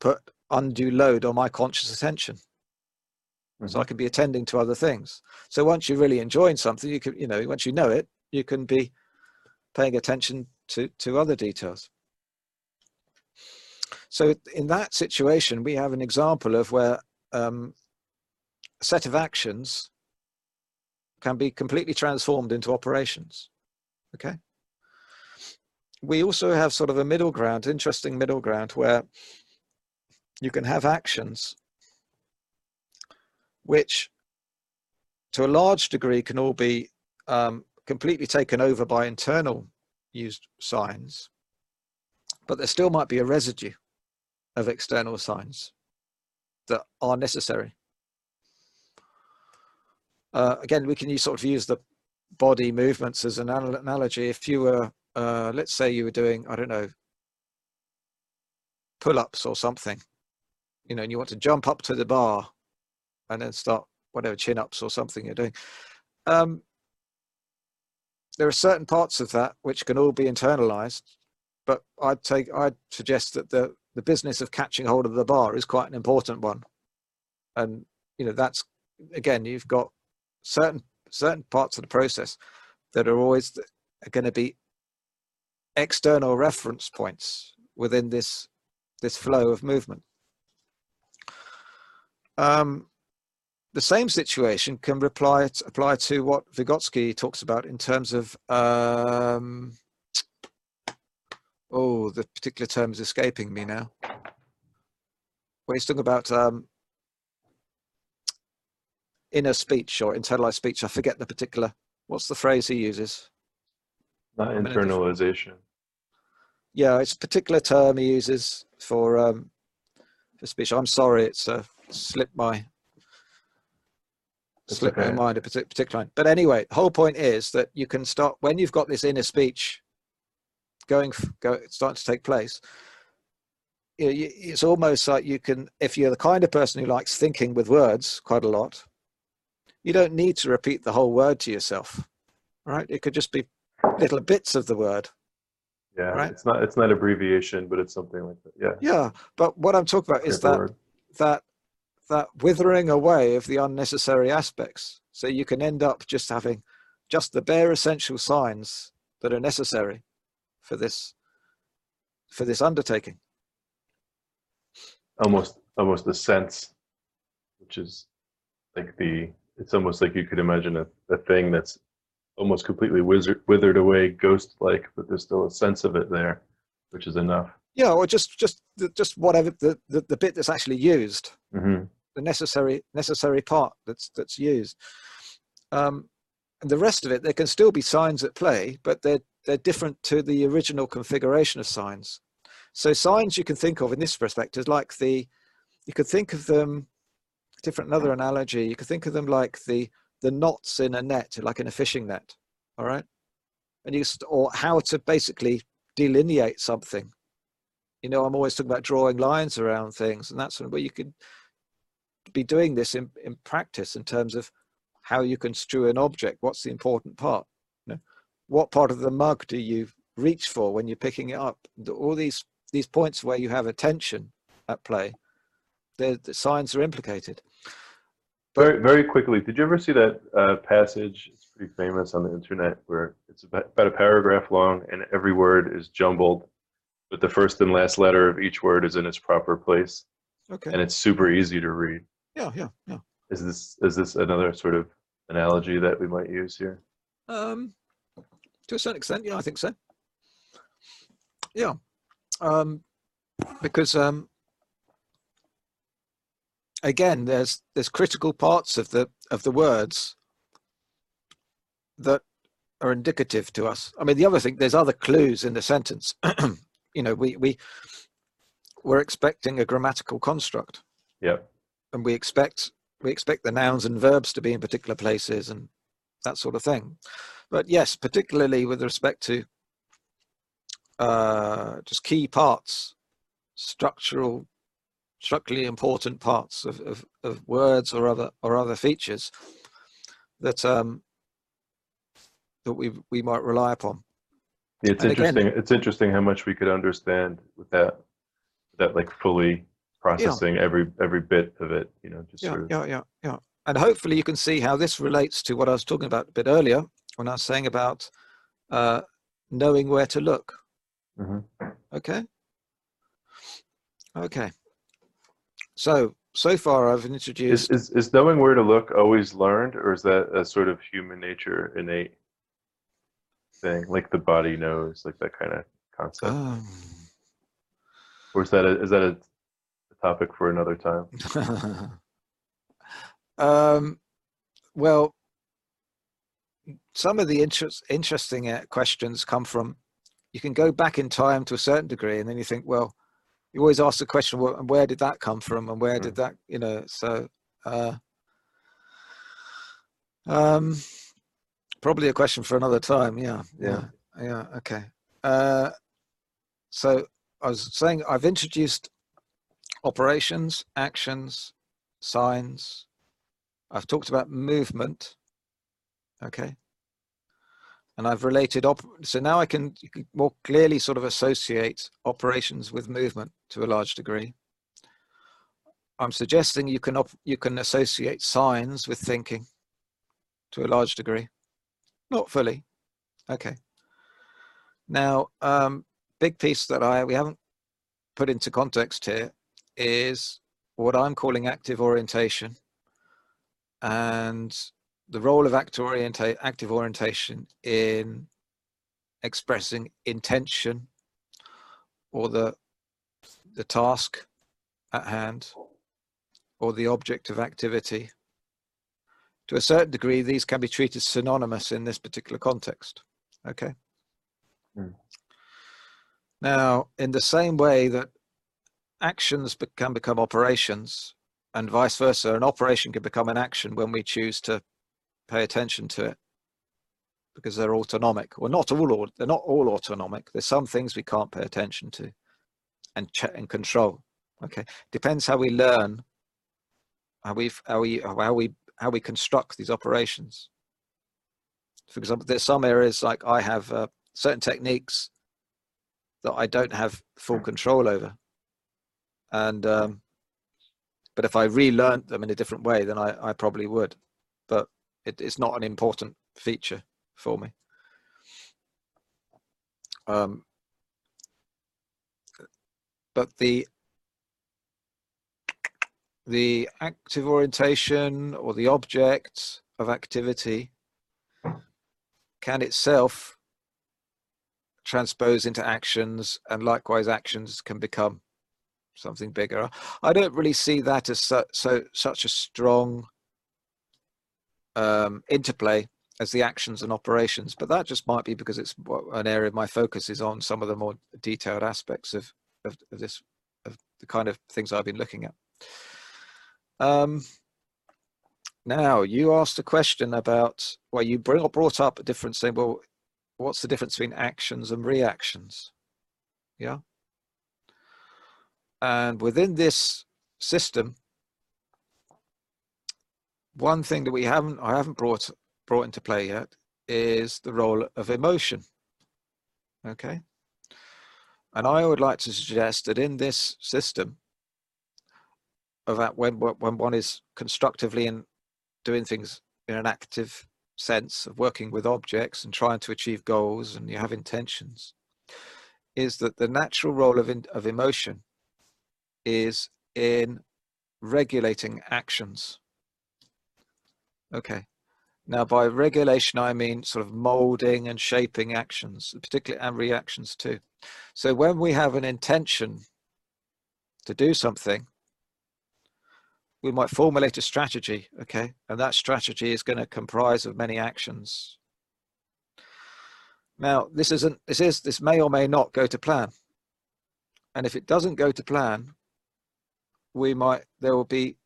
put undue load on my conscious attention, so I can be attending to other things. So once you're really enjoying something, you can, you know, once you know it, you can be paying attention to to other details. So in that situation, we have an example of where um, a set of actions can be completely transformed into operations. Okay. We also have sort of a middle ground, interesting middle ground, where you can have actions which, to a large degree, can all be um, completely taken over by internal used signs, but there still might be a residue of external signs that are necessary. Uh, again, we can use, sort of use the body movements as an analogy. If you were, uh, let's say you were doing, I don't know, pull-ups or something, you know, and you want to jump up to the bar and then start whatever chin-ups or something you're doing. Um, there are certain parts of that which can all be internalized, but I'd take, I'd suggest that the the business of catching hold of the bar is quite an important one, and you know that's again you've got certain certain parts of the process that are always are going to be external reference points within this this flow of movement. Um, the same situation can apply apply to what Vygotsky talks about in terms of um, oh the particular term is escaping me now. Where he's talking about um, inner speech or internalized speech. I forget the particular. What's the phrase he uses? Not a internalization. Yeah, it's a particular term he uses for um, for speech. I'm sorry, it's uh, slipped my Slipped my mind a particular line. But anyway, the whole point is that you can start when you've got this inner speech going go starting to take place. You know, it's almost like you can, if you're the kind of person who likes thinking with words quite a lot, you don't need to repeat the whole word to yourself, right? It could just be little bits of the word. Yeah, Right. it's not it's not abbreviation, but it's something like that. Yeah. Yeah, but what I'm talking about is that word. that that withering away of the unnecessary aspects. So you can end up just having just the bare essential signs that are necessary for this for this undertaking. Almost almost a sense, which is like the it's almost like you could imagine a, a thing that's almost completely withered, withered away, ghost-like, but there's still a sense of it there, which is enough. Yeah, or just just just whatever the, the, the bit that's actually used, hmm the necessary necessary part that's that's used. Um, and the rest of it, there can still be signs at play, but they're they're different to the original configuration of signs. So signs you can think of in this respect is like the you could think of them different another analogy you could think of them like the the knots in a net like in a fishing net all right and you or how to basically delineate something you know i'm always talking about drawing lines around things and that's where you could be doing this in, in practice in terms of how you construe an object? What's the important part? You know what part of the mug do you reach for when you're picking it up? All these these points where you have attention at play the, the signs are implicated. But- Very, very quickly, did you ever see that uh, passage? It's pretty famous on the internet where it's about, about a paragraph long and every word is jumbled, but the first and last letter of each word is in its proper place, okay. And it's super easy to read. Yeah yeah yeah Is this is this another sort of analogy that we might use here? Um, to a certain extent, yeah, I think so. Yeah, um, because um, again, there's there's critical parts of the of the words that are indicative to us. I mean, the other thing, there's other clues in the sentence. you know, we we we're expecting a grammatical construct, Yep. And we expect we expect the nouns and verbs to be in particular places and that sort of thing. But yes, particularly with respect to uh, just key parts, structural, structurally important parts of, of, of words or other or other features that um, that we we might rely upon. It's And again- interesting. It's interesting how much we could understand with that, that like fully processing every every bit of it. You know, just Yeah, sort of. yeah, yeah, yeah. And hopefully you can see how this relates to what I was talking about a bit earlier when I was saying about uh, knowing where to look. Mhm. Okay. Okay. So so far I've introduced. is is knowing where to look always learned, or is that a sort of human nature innate thing, like the body knows, like that kind of concept, Um, or is that a, is that a topic for another time? um, well, some of the interest, interesting uh, questions come from you can go back in time to a certain degree, and then you think, well, you always ask the question, well, and where did that come from, and where did that, you know, so. Uh, um, probably a question for another time. Yeah, yeah, yeah. Okay. Uh, so I was saying I've introduced operations, actions, signs. I've talked about movement. Okay. And I've related op so now I can, more clearly sort of associate operations with movement to a large degree. I'm suggesting you can you can associate signs with thinking to a large degree. Not fully. Okay. Now, um, big piece that I we haven't put into context here is what I'm calling active orientation. And the role of active, orienta- active orientation in expressing intention or the the task at hand or the object of activity. To a certain degree these can be treated synonymous in this particular context. Okay? Mm. now in the same way that actions can become operations and vice versa. An operation can become an action when we choose to pay attention to it because they're autonomic. Well not all they're not all autonomic. There's some things we can't pay attention to and check and control. Okay? Depends how we learn how we how we how we how we construct these operations. For example there's some areas like i have uh, certain techniques that i don't have full control over and um, but if i relearned them in a different way then i, I probably would. But it, it's not an important feature for me. Um, but the the active orientation or the object of activity can itself transpose into actions and likewise actions can become something bigger. I don't really see that as so, so such a strong um, interplay as the actions and operations, but that just might be because it's an area my focus is on some of the more detailed aspects of, of, of this, of the kind of things I've been looking at. Um, now, you asked a question about, well, you bring, brought up a different thing. Well, what's the difference between actions and reactions? Yeah. And within this system, one thing that we haven't, I haven't brought brought into play yet, is the role of emotion. Okay. And I would like to suggest that in this system, of that when when one is constructively and doing things in an active sense of working with objects and trying to achieve goals and you have intentions is that the natural role of in, of emotion is in regulating actions okay now by regulation i mean sort of molding and shaping actions particularly and reactions too so when we have an intention to do something we might formulate a strategy, okay? And that strategy is going to comprise of many actions. Now, this isn't, this is, this may or may not go to plan. And if it doesn't go to plan, we might, there will be,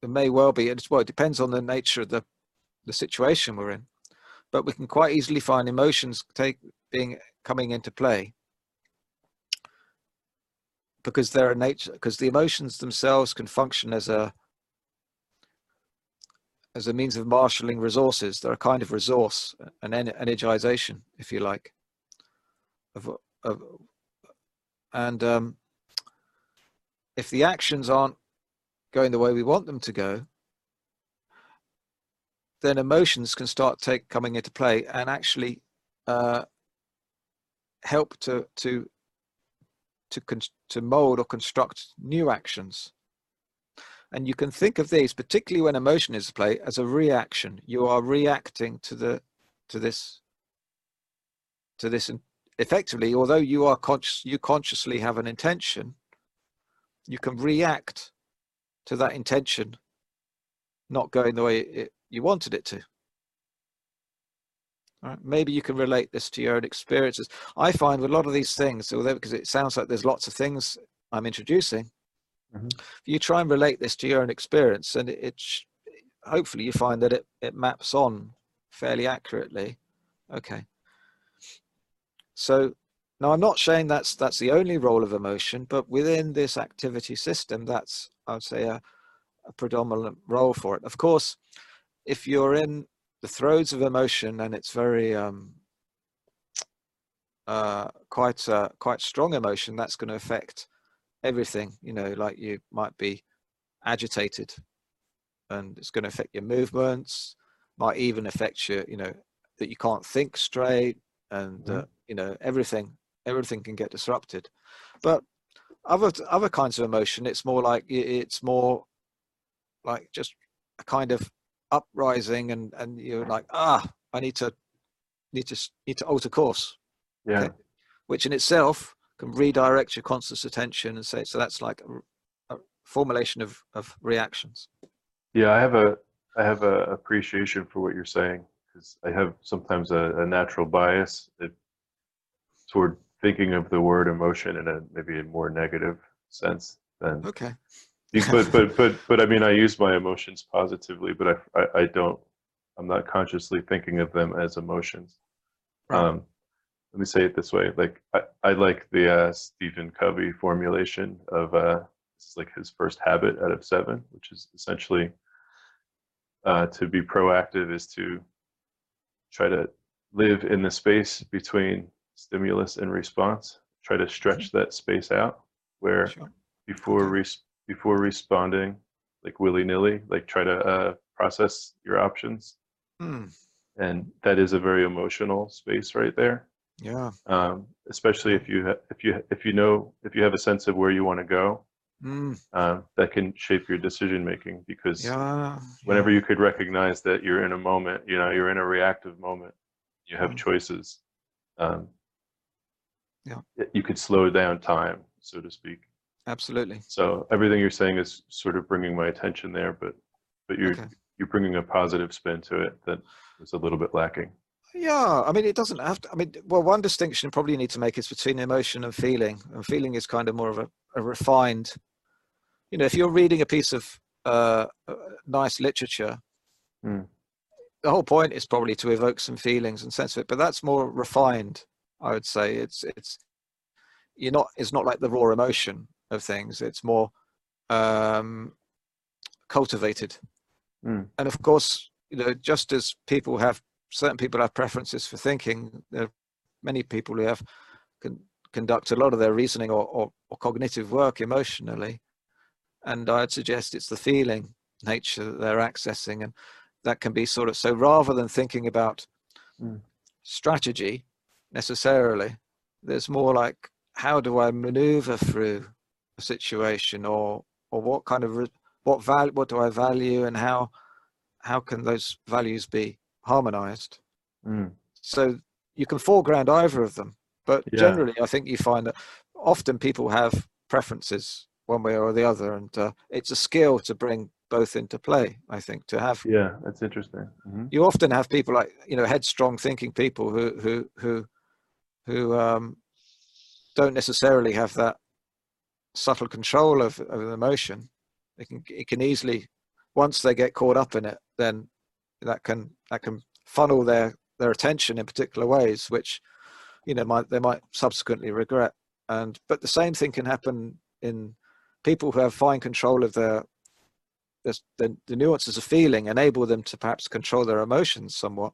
there may well be, it's, well, it depends on the nature of the, the situation we're in. But we can quite easily find emotions take, being, coming into play because they're a nature because the emotions themselves can function as a as a means of marshalling resources they're a kind of resource an energization if you like of, of and um, if the actions aren't going the way we want them to go then emotions can start take coming into play and actually uh, help to to to, to mold or construct new actions. And you can think of these, particularly when emotion is at play, as a reaction. You are reacting to the to this to this effectively. Although you are conscious, you consciously have an intention. You can react to that intention not going the way it, you wanted it to. Right? Maybe you can relate this to your own experiences. I find with a lot of these things, although because it sounds like there's lots of things I'm introducing, mm-hmm. if you try and relate this to your own experience, and it, it hopefully you find that it, it maps on fairly accurately. Okay. So now I'm not saying that's that's the only role of emotion, but within this activity system, that's I would say a, a predominant role for it. Of course, if you're in the throes of emotion, and it's very um, uh, quite uh, quite strong emotion. That's going to affect everything. You know, like you might be agitated, and it's going to affect your movements. Might even affect you. You know, that you can't think straight, and mm-hmm. uh, you know everything. Everything can get disrupted, but other other kinds of emotion, it's more like it's more like just a kind of uprising and and you're like ah i need to need to need to alter course. Yeah. Okay? which in itself can redirect your conscious attention and say so that's like a, a formulation of of reactions. Yeah i have a i have a appreciation for what you're saying because i have sometimes a, a natural bias that, toward thinking of the word emotion in a maybe a more negative sense than okay but but but but I mean, I use my emotions positively, but I, I, I don't. I'm not consciously thinking of them as emotions. Right. Um, let me say it this way: like I, I like the uh, Stephen Covey formulation of uh, this is like his first habit out of seven, which is essentially uh, to be proactive is to try to live in the space between stimulus and response. Try to stretch that space out where sure. before okay. res- before responding like willy-nilly like try to uh, process your options mm. and that is a very emotional space right there yeah um, especially if you ha- if you if you know if you have a sense of where you want to go mm. uh, that can shape your decision making because yeah, whenever yeah. you could recognize that you're in a moment you know you're in a reactive moment you have Mm. choices. Um, Yeah. You could slow down time, so to speak. Absolutely. So everything you're saying is sort of bringing my attention there, but but you're Okay. you're bringing a positive spin to it that was a little bit lacking. Yeah, I mean, it doesn't have to. I mean, well, one distinction probably you need to make is between emotion and feeling. And feeling is kind of more of a, a refined. You know, if you're reading a piece of uh, nice literature, Hmm. the whole point is probably to evoke some feelings and sense of it. But that's more refined, I would say. It's it's you're not. It's not like the raw emotion of things. It's more um, cultivated. Hmm. And of course, you know, just as people have certain people have preferences for thinking. There are many people who have can conduct a lot of their reasoning or, or, or cognitive work emotionally, and I'd suggest it's the feeling nature that they're accessing, and that can be sort of so. Rather than thinking about Mm. strategy necessarily, there's more like how do I maneuver through a situation, or or what kind of what value what do I value, and how how can those values be harmonized Mm. so you can foreground either of them but Yeah. generally i think you find that often people have preferences one way or the other and uh, it's a skill to bring both into play i think to have Yeah, that's interesting. hmm you often have people like you know headstrong thinking people who who who who um don't necessarily have that subtle control of, of an emotion. They can it can easily once they get caught up in it then that can that can funnel their their attention in particular ways which you know might they might subsequently regret. And but the same thing can happen in people who have fine control of their the, the, the nuances of feeling enable them to perhaps control their emotions somewhat.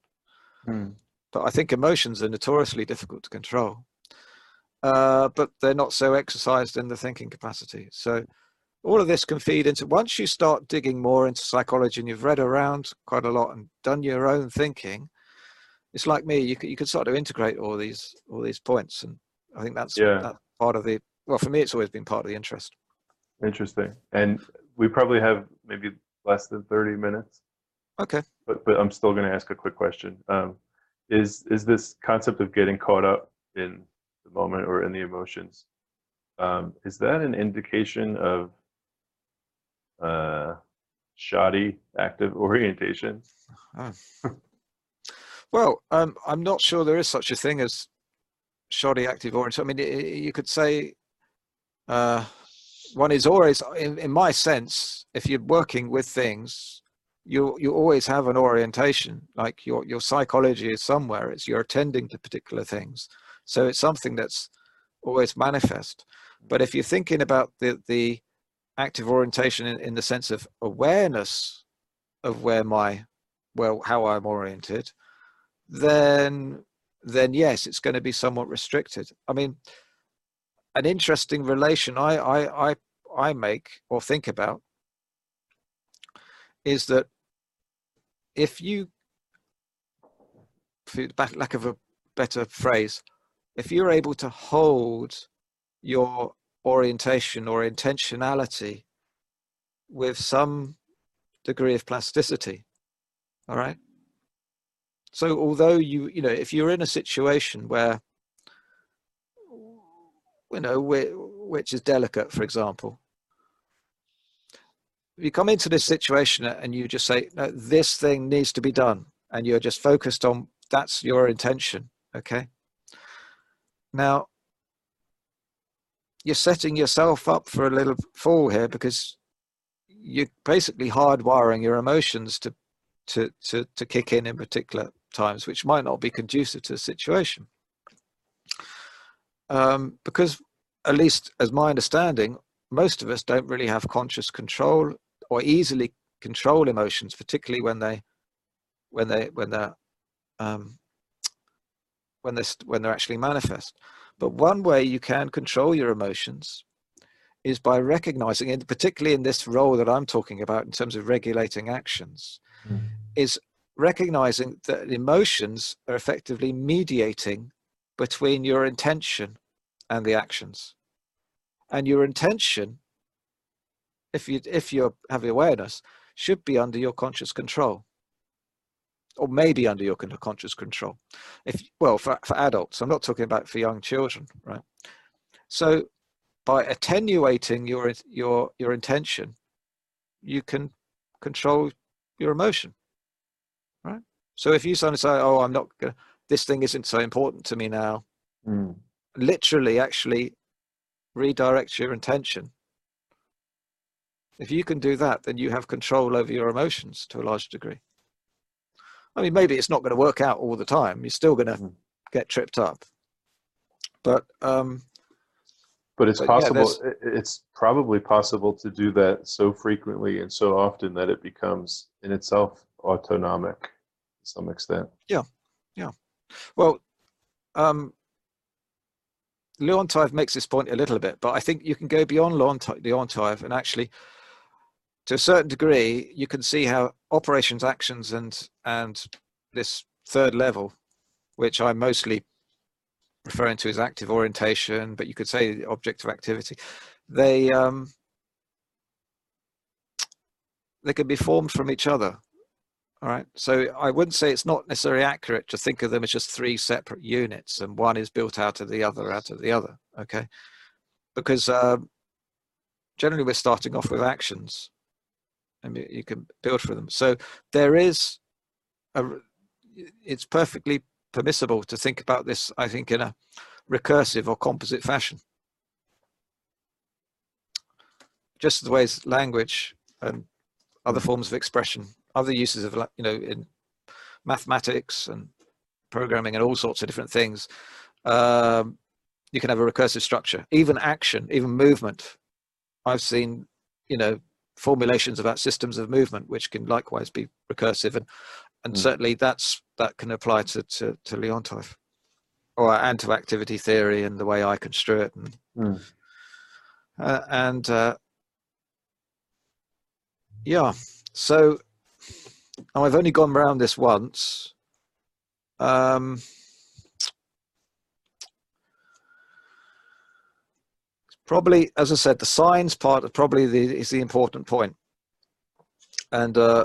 Mm. But I think emotions are notoriously difficult to control. Uh, but they're not so exercised in the thinking capacity. So all of this can feed into once you start digging more into psychology and you've read around quite a lot and done your own thinking. It's like me. You could you could start to integrate all these all these points, and I think that's Yeah. that's part of the well for me. It's always been part of the interest. Interesting. And we probably have maybe less than 30 minutes, Okay. but but I'm still going to ask a quick question. Um, is is this concept of getting caught up in the moment or in the emotions? Um, is that an indication of uh, shoddy active orientation? Well, um, I'm not sure there is such a thing as shoddy active orientation. I mean, you could say uh, one is always, in, in my sense, if you're working with things, you you always have an orientation. Like your your psychology is somewhere. It's you're attending to particular things, so it's something that's always manifest. But if you're thinking about the the active orientation in, in the sense of awareness of where my well how I'm oriented, then then yes, it's going to be somewhat restricted. I mean, an interesting relation I I I, I make or think about is that if you, for lack of a better phrase, if you're able to hold your orientation or intentionality with some degree of plasticity, all right. So although you you know if you're in a situation where you know which is delicate, for example, you come into this situation and you just say no, this thing needs to be done, and you're just focused on that's your intention. Okay. Now you're setting yourself up for a little fall here because you're basically hardwiring your emotions to to to to kick in in particular times, which might not be conducive to the situation. Um, because, at least as my understanding, most of us don't really have conscious control or easily control emotions, particularly when they when they when they're um, when they're when they're actually manifest. But one way you can control your emotions is by recognizing, and particularly in this role that I'm talking about in terms of regulating actions, is recognizing that emotions are effectively mediating between your intention and the actions. And your intention, if you if you have awareness, should be under your conscious control. or maybe under your conscious control. If well, for, for adults, I'm not talking about for young children, right? So by attenuating your your your intention, you can control your emotion, right? So if you suddenly say, "Oh, I'm not gonna," this thing isn't so important to me now. Mm. Literally, actually, redirect your intention. If you can do that, then you have control over your emotions to a large degree. I mean, maybe it's not going to work out all the time. You're still going to mm. get tripped up. But um, but it's but possible. Yeah, it's probably possible to do that so frequently and so often that it becomes in itself autonomic to some extent. Yeah, yeah. Well, um, Leontiev makes this point a little bit, but I think you can go beyond Leontiev and actually to a certain degree, you can see how operations, actions, and and this third level, which I'm mostly referring to as active orientation, but you could say object of activity, they um, they can be formed from each other. All right. So I wouldn't say it's not necessarily accurate to think of them as just three separate units, and one is built out of the other, out of the other. Okay. Because uh, generally we're starting off with actions, and you can build for them. So there is a, it's perfectly permissible to think about this, I think, in a recursive or composite fashion. Just the ways language and other forms of expression, other uses of, you know, in mathematics and programming and all sorts of different things, um, you can have a recursive structure. Even action, even movement. I've seen, you know, formulations about systems of movement, which can likewise be recursive, and and mm. certainly that's that can apply to to, to Leontiev, or and to activity theory and the way I construe it, and mm. uh, and uh, yeah. So I've only gone around this once. Um, probably, as I said, the signs part probably the, is the important point. And uh,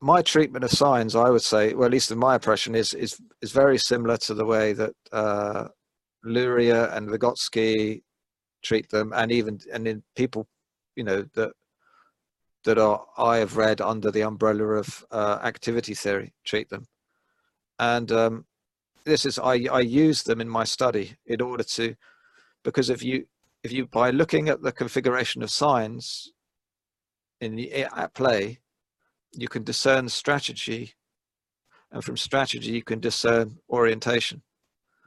my treatment of signs, I would say, well, at least in my impression, is is is very similar to the way that uh, Luria and Vygotsky treat them, and even and in people, you know, that that are I have read under the umbrella of uh, activity theory treat them, and um, this is I I use them in my study in order to because if you if you by looking at the configuration of signs in the, at play you can discern strategy and from strategy you can discern orientation.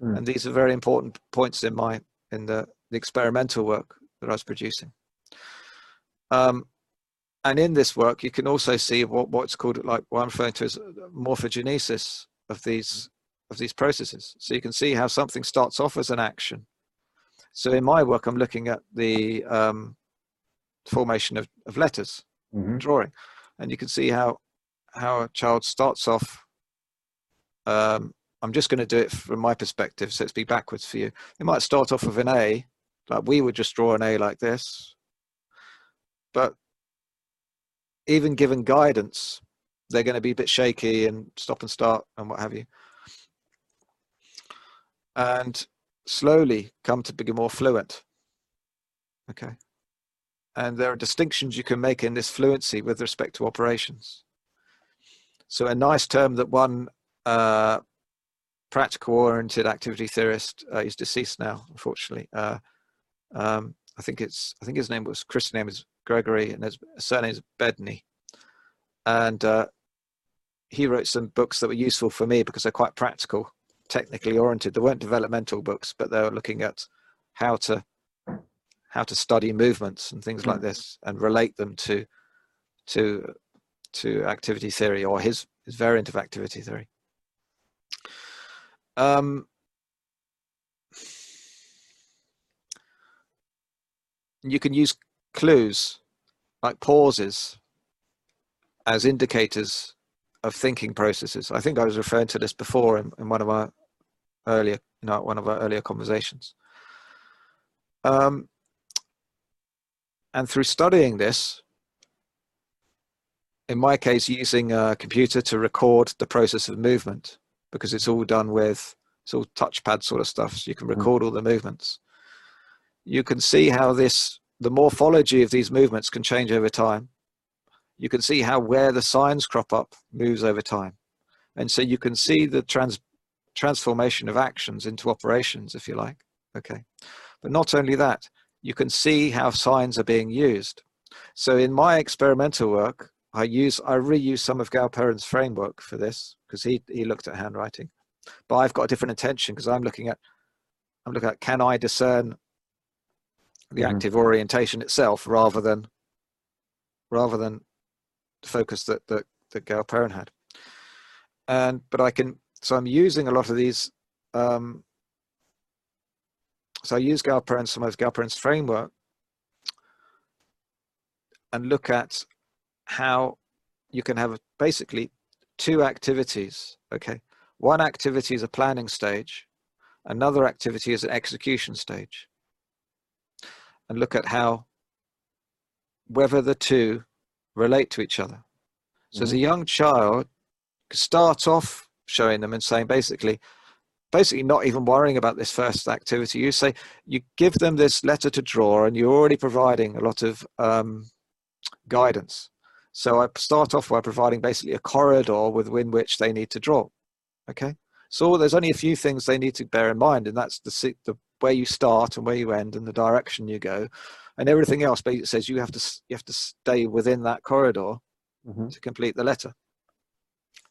Mm. and these are very important points in my in the, the experimental work that i was producing. Um, and in this work you can also see what, what's called like what i'm referring to as morphogenesis of these of these processes. So you can see how something starts off as an action so in my work, I'm looking at the um, formation of, of letters, mm-hmm. drawing, and you can see how how a child starts off. Um, I'm just going to do it from my perspective, so it's be backwards for you. They might start off with an A, like we would just draw an A like this, but even given guidance, they're going to be a bit shaky and stop and start and what have you. And slowly come to be more fluent. Okay. And there are distinctions you can make in this fluency with respect to operations. So, a nice term that one uh, practical oriented activity theorist, uh, deceased now, unfortunately. Uh, um, I think it's, I think his name was, Christian name is Gregory, and his surname is Bedny. And uh, he wrote some books that were useful for me because they're quite practical technically oriented. They weren't developmental books, but they were looking at how to how to study movements and things like mm. this and relate them to to to activity theory or his his variant of activity theory. Um, you can use clues like pauses as indicators of thinking processes. I think I was referring to this before in, in one of our earlier, you know, one of our earlier conversations. Um, and through studying this, in my case, using a computer to record the process of movement because it's all done with it's all touchpad sort of stuff, so you can record all the movements. You can see how this the morphology of these movements can change over time. You can see how where the signs crop up moves over time, and so you can see the trans transformation of actions into operations, if you like. Okay, but not only that, you can see how signs are being used. So in my experimental work, I use I reuse some of Galperin's framework for this because he he looked at handwriting, but I've got a different intention because I'm looking at I'm looking at can I discern the Mhm. active orientation itself rather than rather than the focus that that that Galperin had, and but I can so I'm using a lot of these. Um, so I use Galperin some of Galperin's framework and look at how you can have basically two activities. Okay, one activity is a planning stage, another activity is an execution stage, and look at how whether the two relate to each other. So as a young child, start off showing them and saying basically, basically not even worrying about this first activity. You say you give them this letter to draw, and you're already providing a lot of um, guidance. So I start off by providing basically a corridor within which they need to draw. Okay, so there's only a few things they need to bear in mind, and that's the the where you start and where you end and the direction you go, and everything else. Basically says you have to you have to stay within that corridor Mhm. to complete the letter.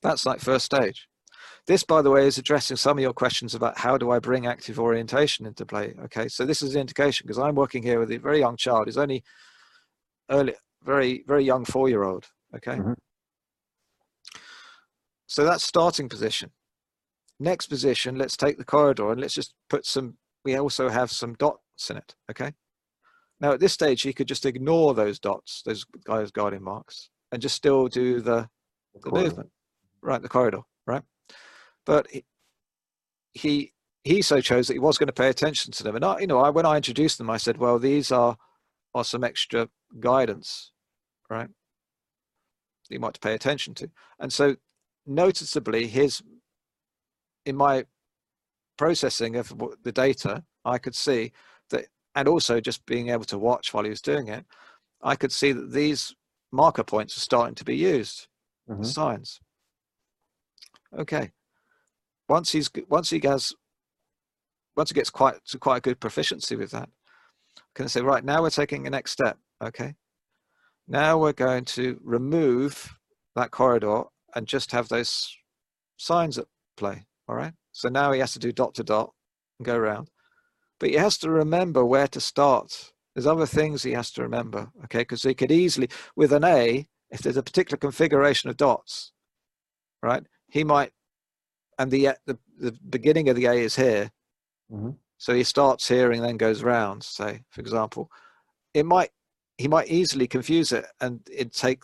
That's like first stage. This, by the way, is addressing some of your questions about how do I bring active orientation into play. Okay, so this is an indication because I'm working here with a very young child. He's only early, very, very young four-year-old. Okay, Mhm. so that's starting position. Next position, let's take the corridor and let's just put some. We also have some dots in it. Okay. Now at this stage, he could just ignore those dots, those guys guiding marks, and just still do the the Corridor. movement, right? The corridor, right? But he, he so chose that he was going to pay attention to them, and I, you know, I when I introduced them, I said, well, these are are some extra guidance, right? that You might pay attention to, and so noticeably, his in my processing of the data, I could see that, and also just being able to watch while he was doing it, I could see that these marker points are starting to be used Mhm. signs. Okay. Once he's once he has once he gets quite to quite a good proficiency with that, can say right now we're taking the next step. Okay. Now we're going to remove that corridor and just have those signs at play. All right. So now he has to do dot to dot and go around, but he has to remember where to start. There's other things he has to remember. Okay, because he could easily with an A if there's a particular configuration of dots, right? He might, and the the, the beginning of the A is here, Mhm. so he starts here and then goes round. Say, for example, it might he might easily confuse it and it take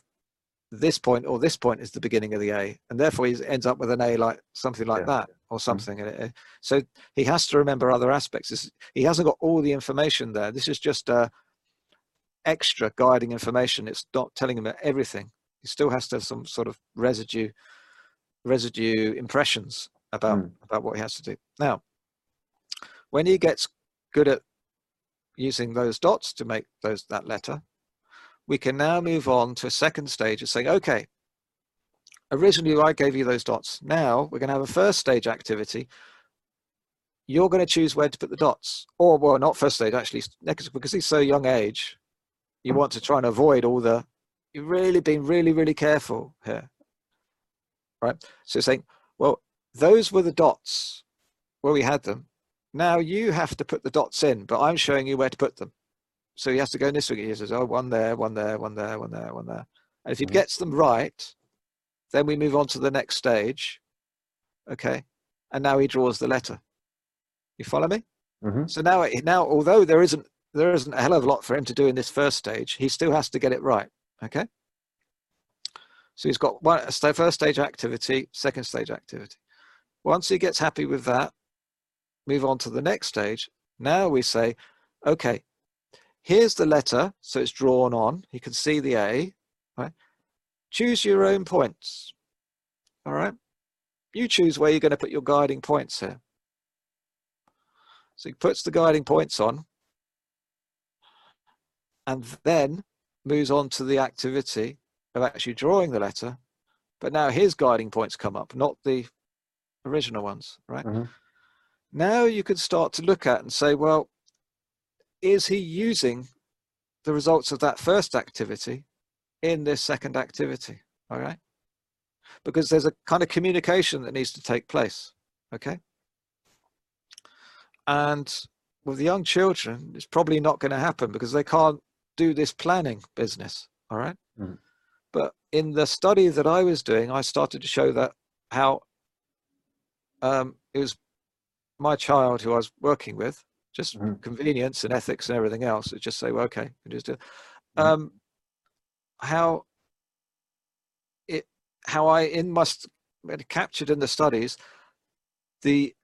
this point or this point is the beginning of the A, and therefore he ends up with an A like something like Yeah. that or something. And it- So he has to remember other aspects. This- He hasn't got all the information there. This is just uh, extra guiding information. It's not telling him everything. He still has to have some sort of residue, residue impressions about Mm. about what he has to do. Now, when he gets good at using those dots to make those that letter, we can now move on to a second stage of saying, okay, originally I gave you those dots. Now we're going to have a first stage activity. You're going to choose where to put the dots, or well, not first stage actually, because he's so young age. You want to try and avoid all the. You've really been really really careful here, right? So saying, well, those were the dots where we had them. Now you have to put the dots in, but I'm showing you where to put them. So he has to go in this way. He says, oh, one there, one there, one there, one there, one there. And if he Mhm. gets them right, then we move on to the next stage. Okay. And now he draws the letter. You follow me? Mhm. So now, now, although there isn't there isn't a hell of a lot for him to do in this first stage, he still has to get it right. Okay. So he's got one first stage activity, second stage activity. Once he gets happy with that, move on to the next stage. Now we say, okay, here's the letter, so it's drawn on. He can see the A, right? choose your own points. All right. You choose where you're going to put your guiding points here. So he puts the guiding points on and then moves on to the activity of actually drawing the letter. But now his guiding points come up, not the original ones, right? Mhm. Now you can start to look at and say, well, is he using the results of that first activity in this second activity? All right. Because there's a kind of communication that needs to take place. Okay. And with the young children, it's probably not going to happen because they can't do this planning business. All right. Mhm. But in the study that I was doing, I started to show that how um, it was my child who I was working with, just Mhm. convenience and ethics and everything else. It just say, well, okay, we just do. it. Mhm. Um, how it, how I in must captured in the studies, the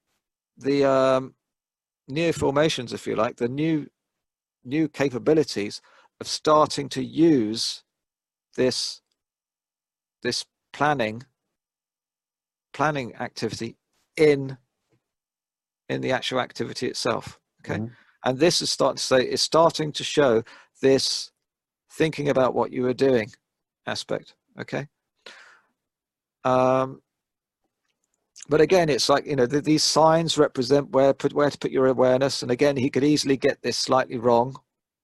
the um, new formations, if you like, the new new capabilities of starting to use this this planning planning activity in in the actual activity itself okay Mhm. and this is starting to say is starting to show this thinking about what you were doing aspect okay um but again it's like you know th- these signs represent where put where to put your awareness and again he could easily get this slightly wrong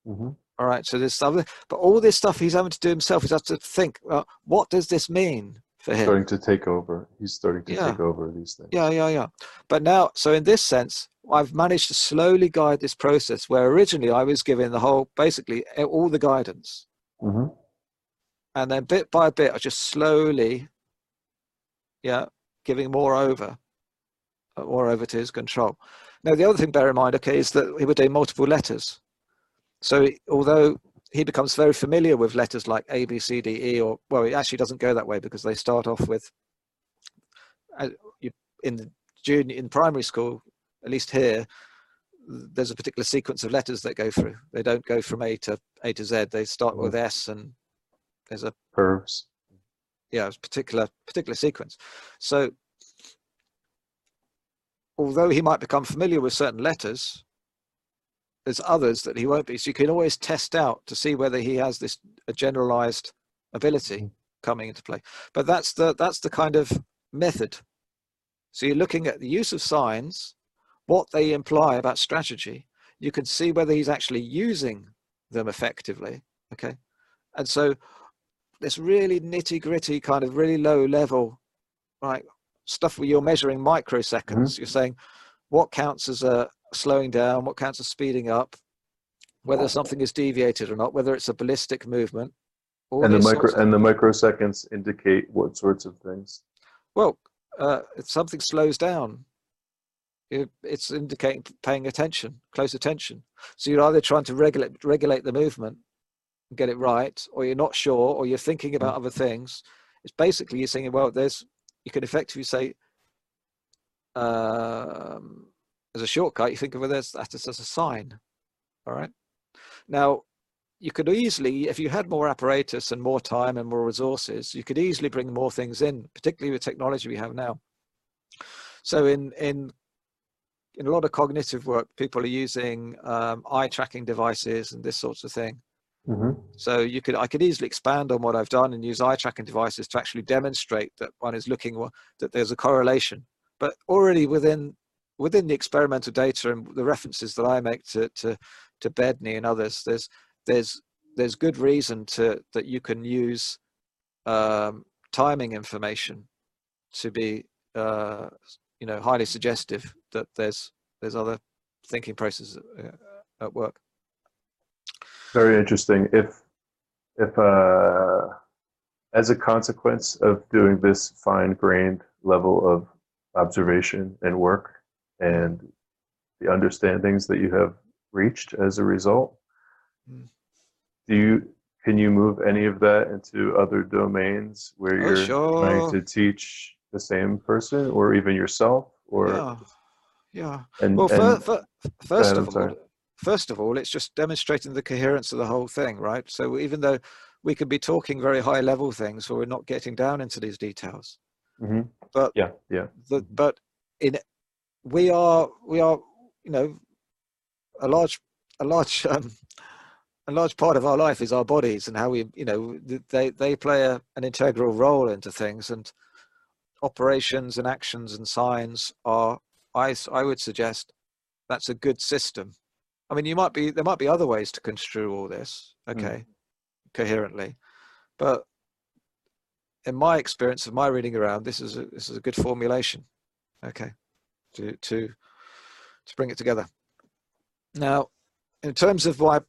Mhm. All right so there's stuff but all this stuff he's having to do himself he's have to think well what does this mean for him Starting to take over. He's starting to Yeah. take over these things. yeah yeah yeah but now so in this sense i've managed to slowly guide this process where originally i was given the whole basically all the guidance Mhm. and then bit by bit i just slowly yeah giving more over more over to his control now the other thing bear in mind okay is that he would do multiple letters so although he becomes very familiar with letters like a b c d e or well it actually doesn't go that way because they start off with uh, you, in the junior in primary school at least here there's a particular sequence of letters that go through they don't go from a to a to z they start with s and there's a Curves. yeah, it's particular particular sequence. So although he might become familiar with certain letters, there's others that he won't be. So you can always test out to see whether he has this a generalized ability Mhm. coming into play. But that's the that's the kind of method. So you're looking at the use of signs, what they imply about strategy. You can see whether he's actually using them effectively. Okay. And so this really nitty gritty kind of really low level right stuff where you're measuring microseconds you're saying what counts as a slowing down what counts as speeding up whether something is deviated or not whether it's a ballistic movement And the micro and the microseconds indicate what sorts of things. well uh, if something slows down it, it's indicating paying attention close attention. So you're either trying to regulate regulate the movement and get it right or you're not sure or you're thinking about other things. It's basically you're saying well there's you can effectively say um, as a shortcut you think of it as that as a sign all right now you could easily if you had more apparatus and more time and more resources you could easily bring more things in particularly with technology we have now so in in in a lot of cognitive work people are using um, eye tracking devices and this sorts of thing Mhm. so you could, I could easily expand on what I've done and use eye tracking devices to actually demonstrate that one is looking that there's a correlation. But already within within the experimental data and the references that I make to to to Bedny and others, there's there's there's good reason to that you can use um, timing information to be uh, you know highly suggestive that there's there's other thinking processes uh, at work. Very interesting. If if uh, as a consequence of doing this fine-grained level of observation and work and the understandings that you have reached as a result, Mm. do you can you move any of that into other domains where Oh, you're trying to teach the same person or even yourself or yeah, yeah. and, Well, and fir- fir- first ahead, of all, first of all, it's just demonstrating the coherence of the whole thing, right? So even though we could be talking very high level things where we're not getting down into these details. hmm But Yeah, yeah. the, but in we are we are you know a large a large um, a large part of our life is our bodies and how we you know they they play a, an integral role into things. And operations and actions and signs are I I would suggest that's a good system. I mean, you might be there might be other ways to construe all this, okay, coherently, but in my experience of my reading around, this is a, this is a good formulation, okay, to to to bring it together. Now, in terms of why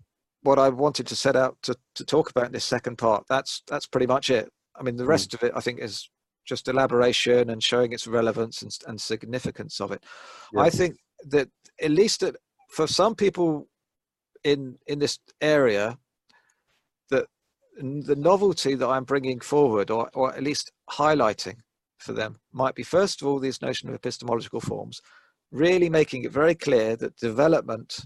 what I wanted to set out to to talk about in this second part, that's that's pretty much it. I mean, the Mm. rest of it, I think, is just elaboration and showing its relevance and, and significance of it. I think that at least that for some people in in this area, that the novelty that I'm bringing forward, or or at least highlighting for them, might be first of all this notion of epistemological forms, really making it very clear that development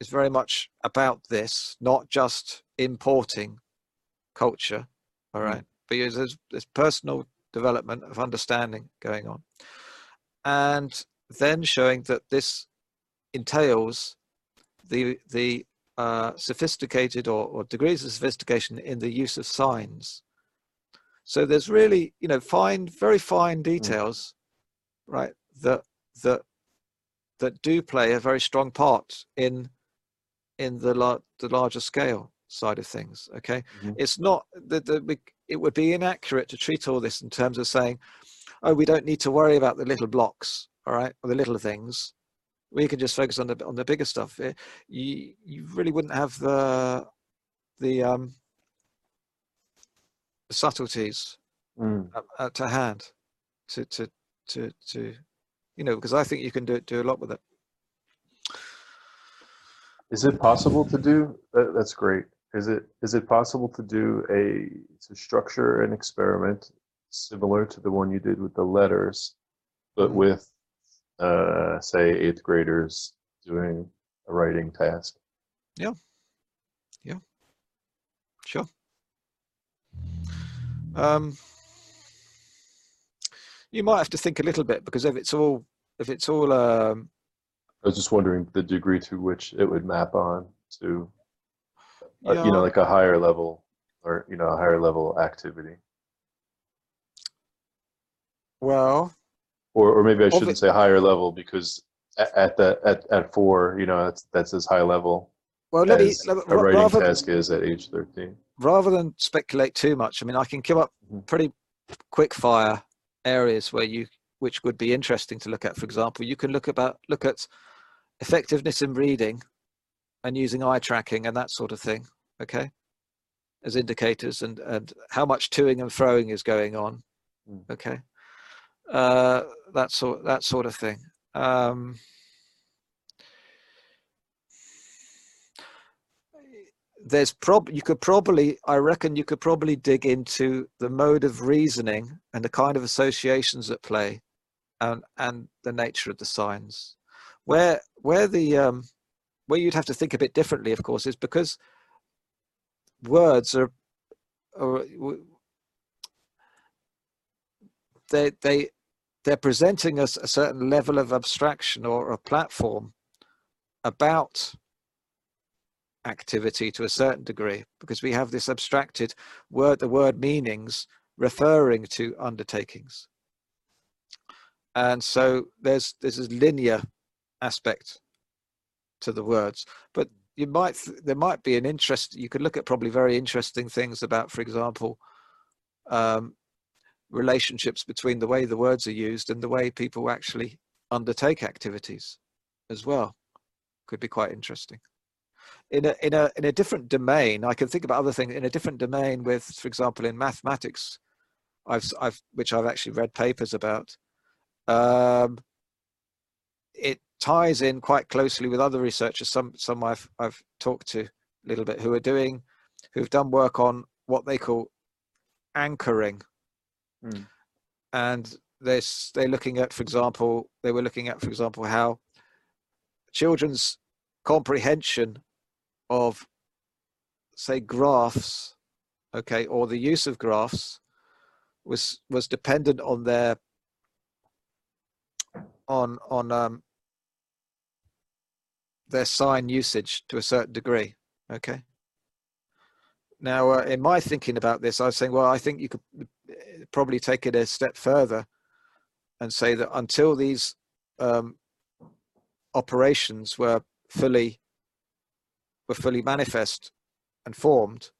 is very much about this, not just importing culture, all right Mm. but there's, there's- there's personal development of understanding going on, and then showing that this entails the the uh, sophisticated or, or degrees of sophistication in the use of signs. So there's really, you know, fine, very fine details, right? That that that do play a very strong part in in the the larger scale side of things. Okay, Mhm. it's not that the, we- it would be inaccurate to treat all this in terms of saying, oh, we don't need to worry about the little blocks, all right, or the little things. We can just focus on the on the bigger stuff. Eh, You you really wouldn't have the the um the subtleties Mm. at, at to hand to to to to you know because I think you can do do a lot with it. Is it possible to do? That, that's great. Is it is it possible to do a to structure an experiment similar to the one you did with the letters, but Mhm. with uh, say eighth graders doing a writing task? Yeah. Yeah. Sure. Um, you might have to think a little bit because if it's all if it's all um, I was just wondering the degree to which it would map on to, uh, Yeah. you know, like a higher level or you know a higher level activity, well, or or maybe I shouldn't say higher level because at, at the at, at four, you know, that's that's as high level well, let me let, a writing rather task is at age thirteen. Rather than speculate too much. I mean, I can come up Mhm. pretty quick fire areas where you which would be interesting to look at. For example, you can look about look at effectiveness in reading and using eye tracking and that sort of thing. Okay, as indicators and and how much toing and throwing is going on. Mm. Okay, uh, that sort that sort of thing. Um, there's prob you could probably i reckon you could probably dig into the mode of reasoning and the kind of associations at play and and the nature of the signs. Where where the um where you'd have to think a bit differently of course is because words are, are they they they're presenting us a certain level of abstraction or a platform about activity to a certain degree because we have this abstracted word the word meanings referring to undertakings. And so there's there's this linear aspect to the words but you might there might be an interest you could look at probably very interesting things about for example um, relationships between the way the words are used and the way people actually undertake activities as well. Could be quite interesting in a in a in a different domain i can think about other things in a different domain with for example in mathematics i've i've which i've actually read papers about um it ties in quite closely with other researchers some some i've i've talked to a little bit who are doing who've done work on what they call anchoring Mm. and they're they're looking at for example they were looking at for example how children's comprehension of say graphs okay, or the use of graphs was was dependent on their on on um, their sign usage to a certain degree. Okay. Now, uh, in my thinking about this, I was saying, well, I think you could uh, probably take it a step further and say that until these um, operations were fully were fully manifest and formed,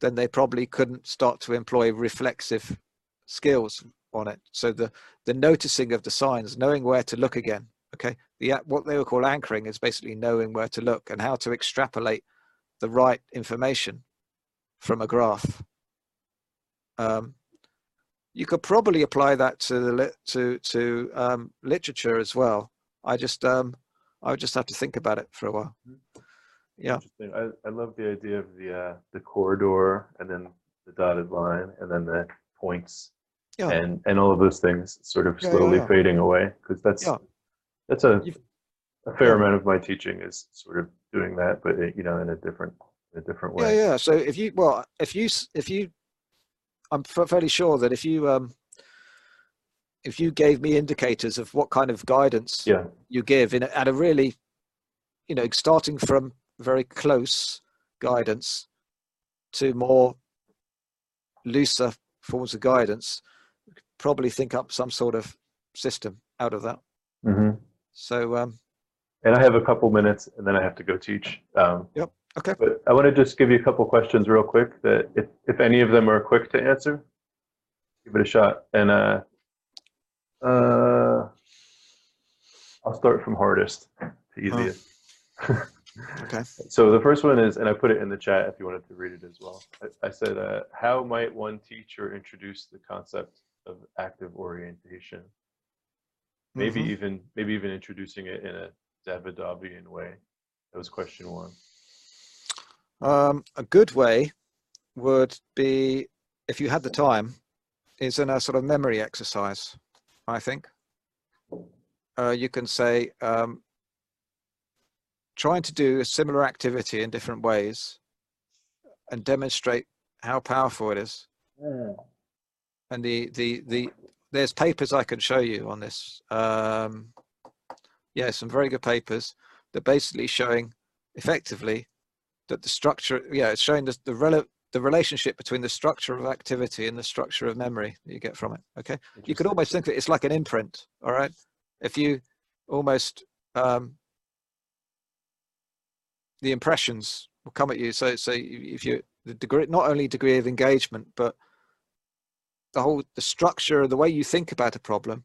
then they probably couldn't start to employ reflexive skills on it. So the the noticing of the signs, knowing where to look again. Okay, the what they would call anchoring is basically knowing where to look and how to extrapolate the right information from a graph. Um, you could probably apply that to the to to um, literature as well. I just um, I would just have to think about it for a while. Yeah. I, I love the idea of the uh, the corridor and then the dotted line and then the points yeah. and and all of those things sort of slowly yeah, yeah, fading away because that's that's a You've, a fair amount of my teaching is sort of doing that, but it, you know in a different a different way. Yeah, yeah. So if you well, if you if you, I'm fairly sure that if you um if you gave me indicators of what kind of guidance yeah. you give in a, at a really you know starting from very close guidance to more looser forms of guidance, probably think up some sort of system out of that. Mm-hmm. So, um, and I have a couple minutes, and then I have to go teach. Um, yep. Okay. But I want to just give you a couple questions real quick. That if if any of them are quick to answer, give it a shot. And uh, uh, I'll start from hardest to easiest. Oh. Okay. so the first one is, and I put it in the chat if you wanted to read it as well. I, I said, uh, how might one teacher introduce the concept of active orientation? Maybe mm-hmm. even maybe even introducing it in a Davidovian way. That was question one. Um, a good way would be, if you had the time, is in a sort of memory exercise. I think uh, you can say, um, trying to do a similar activity in different ways and demonstrate how powerful it is. And the, the, the, there's papers I can show you on this. Um, yeah, some very good papers that basically showing effectively that the structure, yeah, it's showing the, the, rel- the relationship between the structure of activity and the structure of memory that you get from it. Okay. You could almost think that it's like an imprint. All right. If you almost um, the impressions will come at you. So, so if you the degree, not only degree of engagement, but the whole the structure, the way you think about a problem,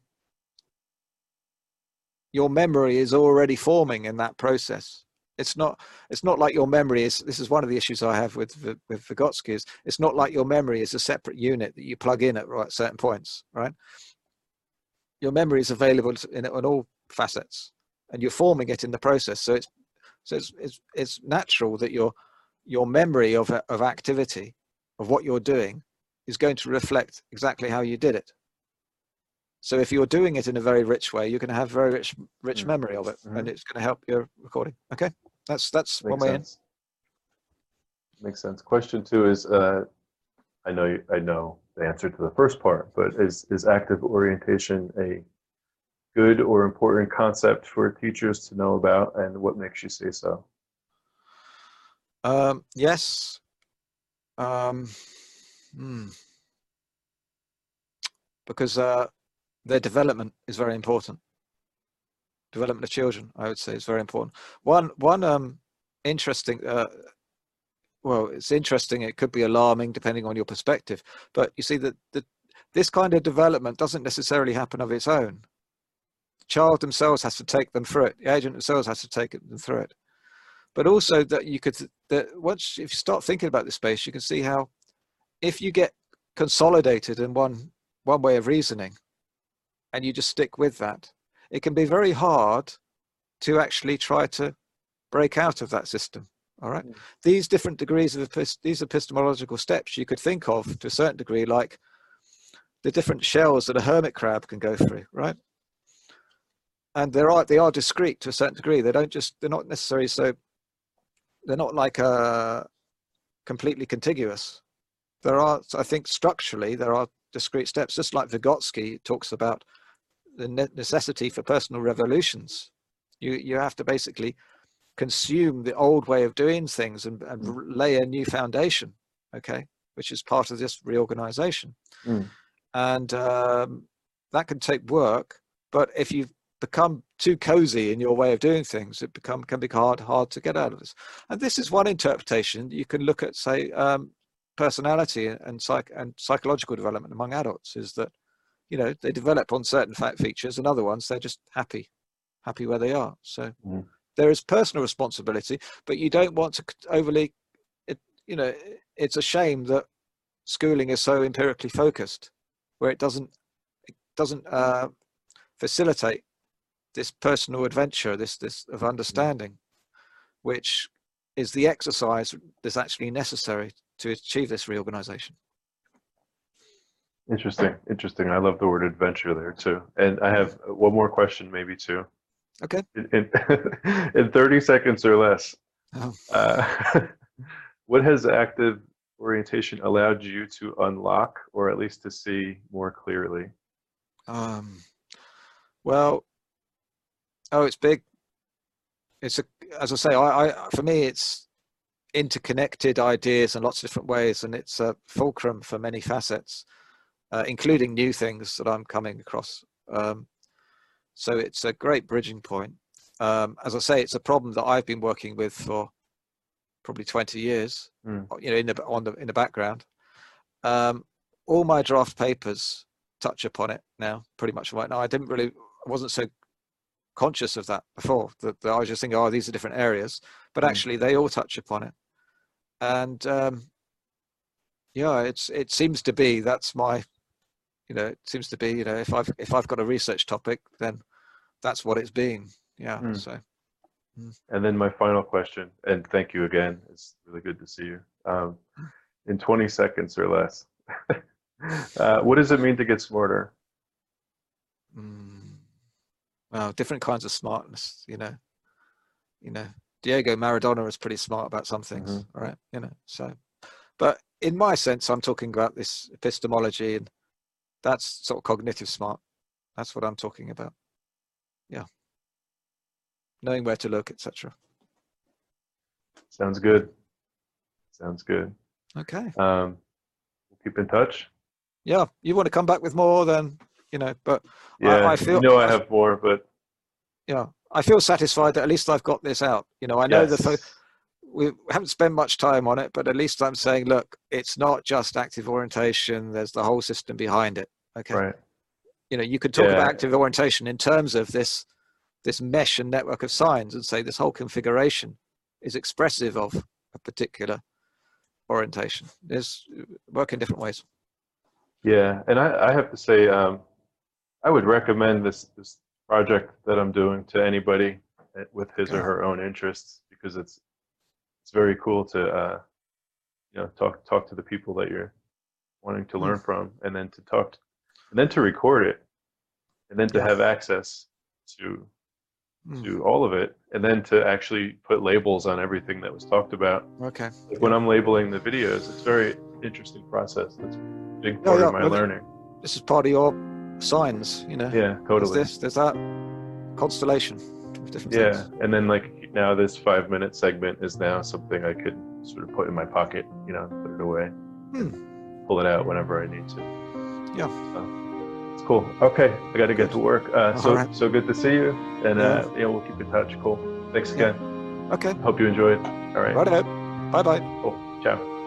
your memory is already forming in that process. It's not. It's not like your memory is. This is one of the issues I have with with Vygotsky. Is it's not like your memory is a separate unit that you plug in at right certain points. Right. Your memory is available in on all facets, and you're forming it in the process. So it's so it's, it's, it's natural that your, your memory of, of activity, of what you're doing, is going to reflect exactly how you did it. So if you're doing it in a very rich way, you're going to have very rich, rich mm. memory of it, mm-hmm. and it's going to help your recording. Okay, that's that's Makes one way sense. in. Makes sense. Question two is, uh, I know I know the answer to the first part, but is is active orientation a good or important concept for teachers to know about, and what makes you say so? Um, yes. Um, hmm. Because uh, their development is very important. Development of children, I would say, is very important. One, one um, interesting. Uh, well, it's interesting. It could be alarming depending on your perspective. But you see that the, this kind of development doesn't necessarily happen of its own child themselves has to take them through it. The agent themselves has to take them through it. But also that you could that once if you start thinking about this space, you can see how if you get consolidated in one one way of reasoning and you just stick with that, it can be very hard to actually try to break out of that system. All right. Mm. These different degrees of these epistemological steps you could think of to a certain degree, like the different shells that a hermit crab can go through, right? And they are they are discrete to a certain degree. They don't just they're not necessarily so they're not like uh completely contiguous. there are, I think, structurally there are discrete steps. Just like Vygotsky talks about the necessity for personal revolutions. You you have to basically consume the old way of doing things and, and mm. lay a new foundation. Okay, which is part of this reorganization, mm. and um, that can take work. But if you become too cozy in your way of doing things, it become can be hard hard to get out of this. And this is one interpretation. You can look at, say, um, personality and psych and psychological development among adults. Is that you know they develop on certain fact features, and other ones they're just happy, happy where they are. So mm. there is personal responsibility, but you don't want to overly. It, you know, it's a shame that schooling is so empirically focused, where it doesn't it doesn't uh, facilitate this personal adventure, this this of mm. understanding, which is the exercise that's actually necessary to achieve this reorganization. Interesting, interesting. I love the word adventure there too. And I have one more question, maybe too. Okay. In, in, in 30 seconds or less, oh. uh, what has active orientation allowed you to unlock or at least to see more clearly? Um, well, Oh, it's big. It's a, as I say, I, I for me, it's interconnected ideas in lots of different ways, and it's a fulcrum for many facets, uh, including new things that I'm coming across. Um, so it's a great bridging point. Um, as I say, it's a problem that I've been working with for probably 20 years. Mm. You know, in the on the in the background. Um, all my draft papers touch upon it now, pretty much right now. I didn't really, I wasn't so conscious of that before. That, that I was just thinking, oh, these are different areas, but mm. actually they all touch upon it. And um, yeah, it's it seems to be that's my, you know, it seems to be you know if I've if I've got a research topic, then that's what it's been. Yeah. Mm. So. Mm. And then my final question, and thank you again. It's really good to see you. Um, in 20 seconds or less, uh, what does it mean to get smarter? Mm well, different kinds of smartness, you know. You know, Diego Maradona is pretty smart about some things, mm-hmm. right? You know, so but in my sense, I'm talking about this epistemology and that's sort of cognitive smart. That's what I'm talking about. Yeah. Knowing where to look, etc. Sounds good. Sounds good. Okay. Um, we'll keep in touch. Yeah. You want to come back with more, then you know. But yeah, I, I feel you know I have more, but yeah, I feel satisfied that at least I've got this out. You know, I know yes. that we haven't spent much time on it, but at least I'm saying, look, it's not just active orientation. There's the whole system behind it. Okay. Right. You know, you could talk yeah. about active orientation in terms of this this mesh and network of signs and say this whole configuration is expressive of a particular orientation. There's work in different ways. Yeah, and I, I have to say, um, I would recommend this this project that I'm doing to anybody with his or her own interests because it's it's very cool to uh, you know talk talk to the people that you're wanting to learn from, and then to talk, to, and then to record it, and then to have access to mm. to all of it, and then to actually put labels on everything that was talked about. Okay. Like when I'm labeling the videos, it's a very interesting process. That's a big part yeah, yeah. of my learning. This is part of your signs, you know. Yeah, totally. There's this, there's that constellation. yeah, things. and then like now this five minute segment is now something I could sort of put in my pocket, you know, put it away, hmm. pull it out whenever I need to. Yeah. So, it's cool. Okay, I got to get to work. Uh, so right. so good to see you, and uh, yeah. yeah, we'll keep in touch. Cool. Thanks again. Okay. Hope you enjoyed. All right. Right. Bye bye. Cool. Ciao.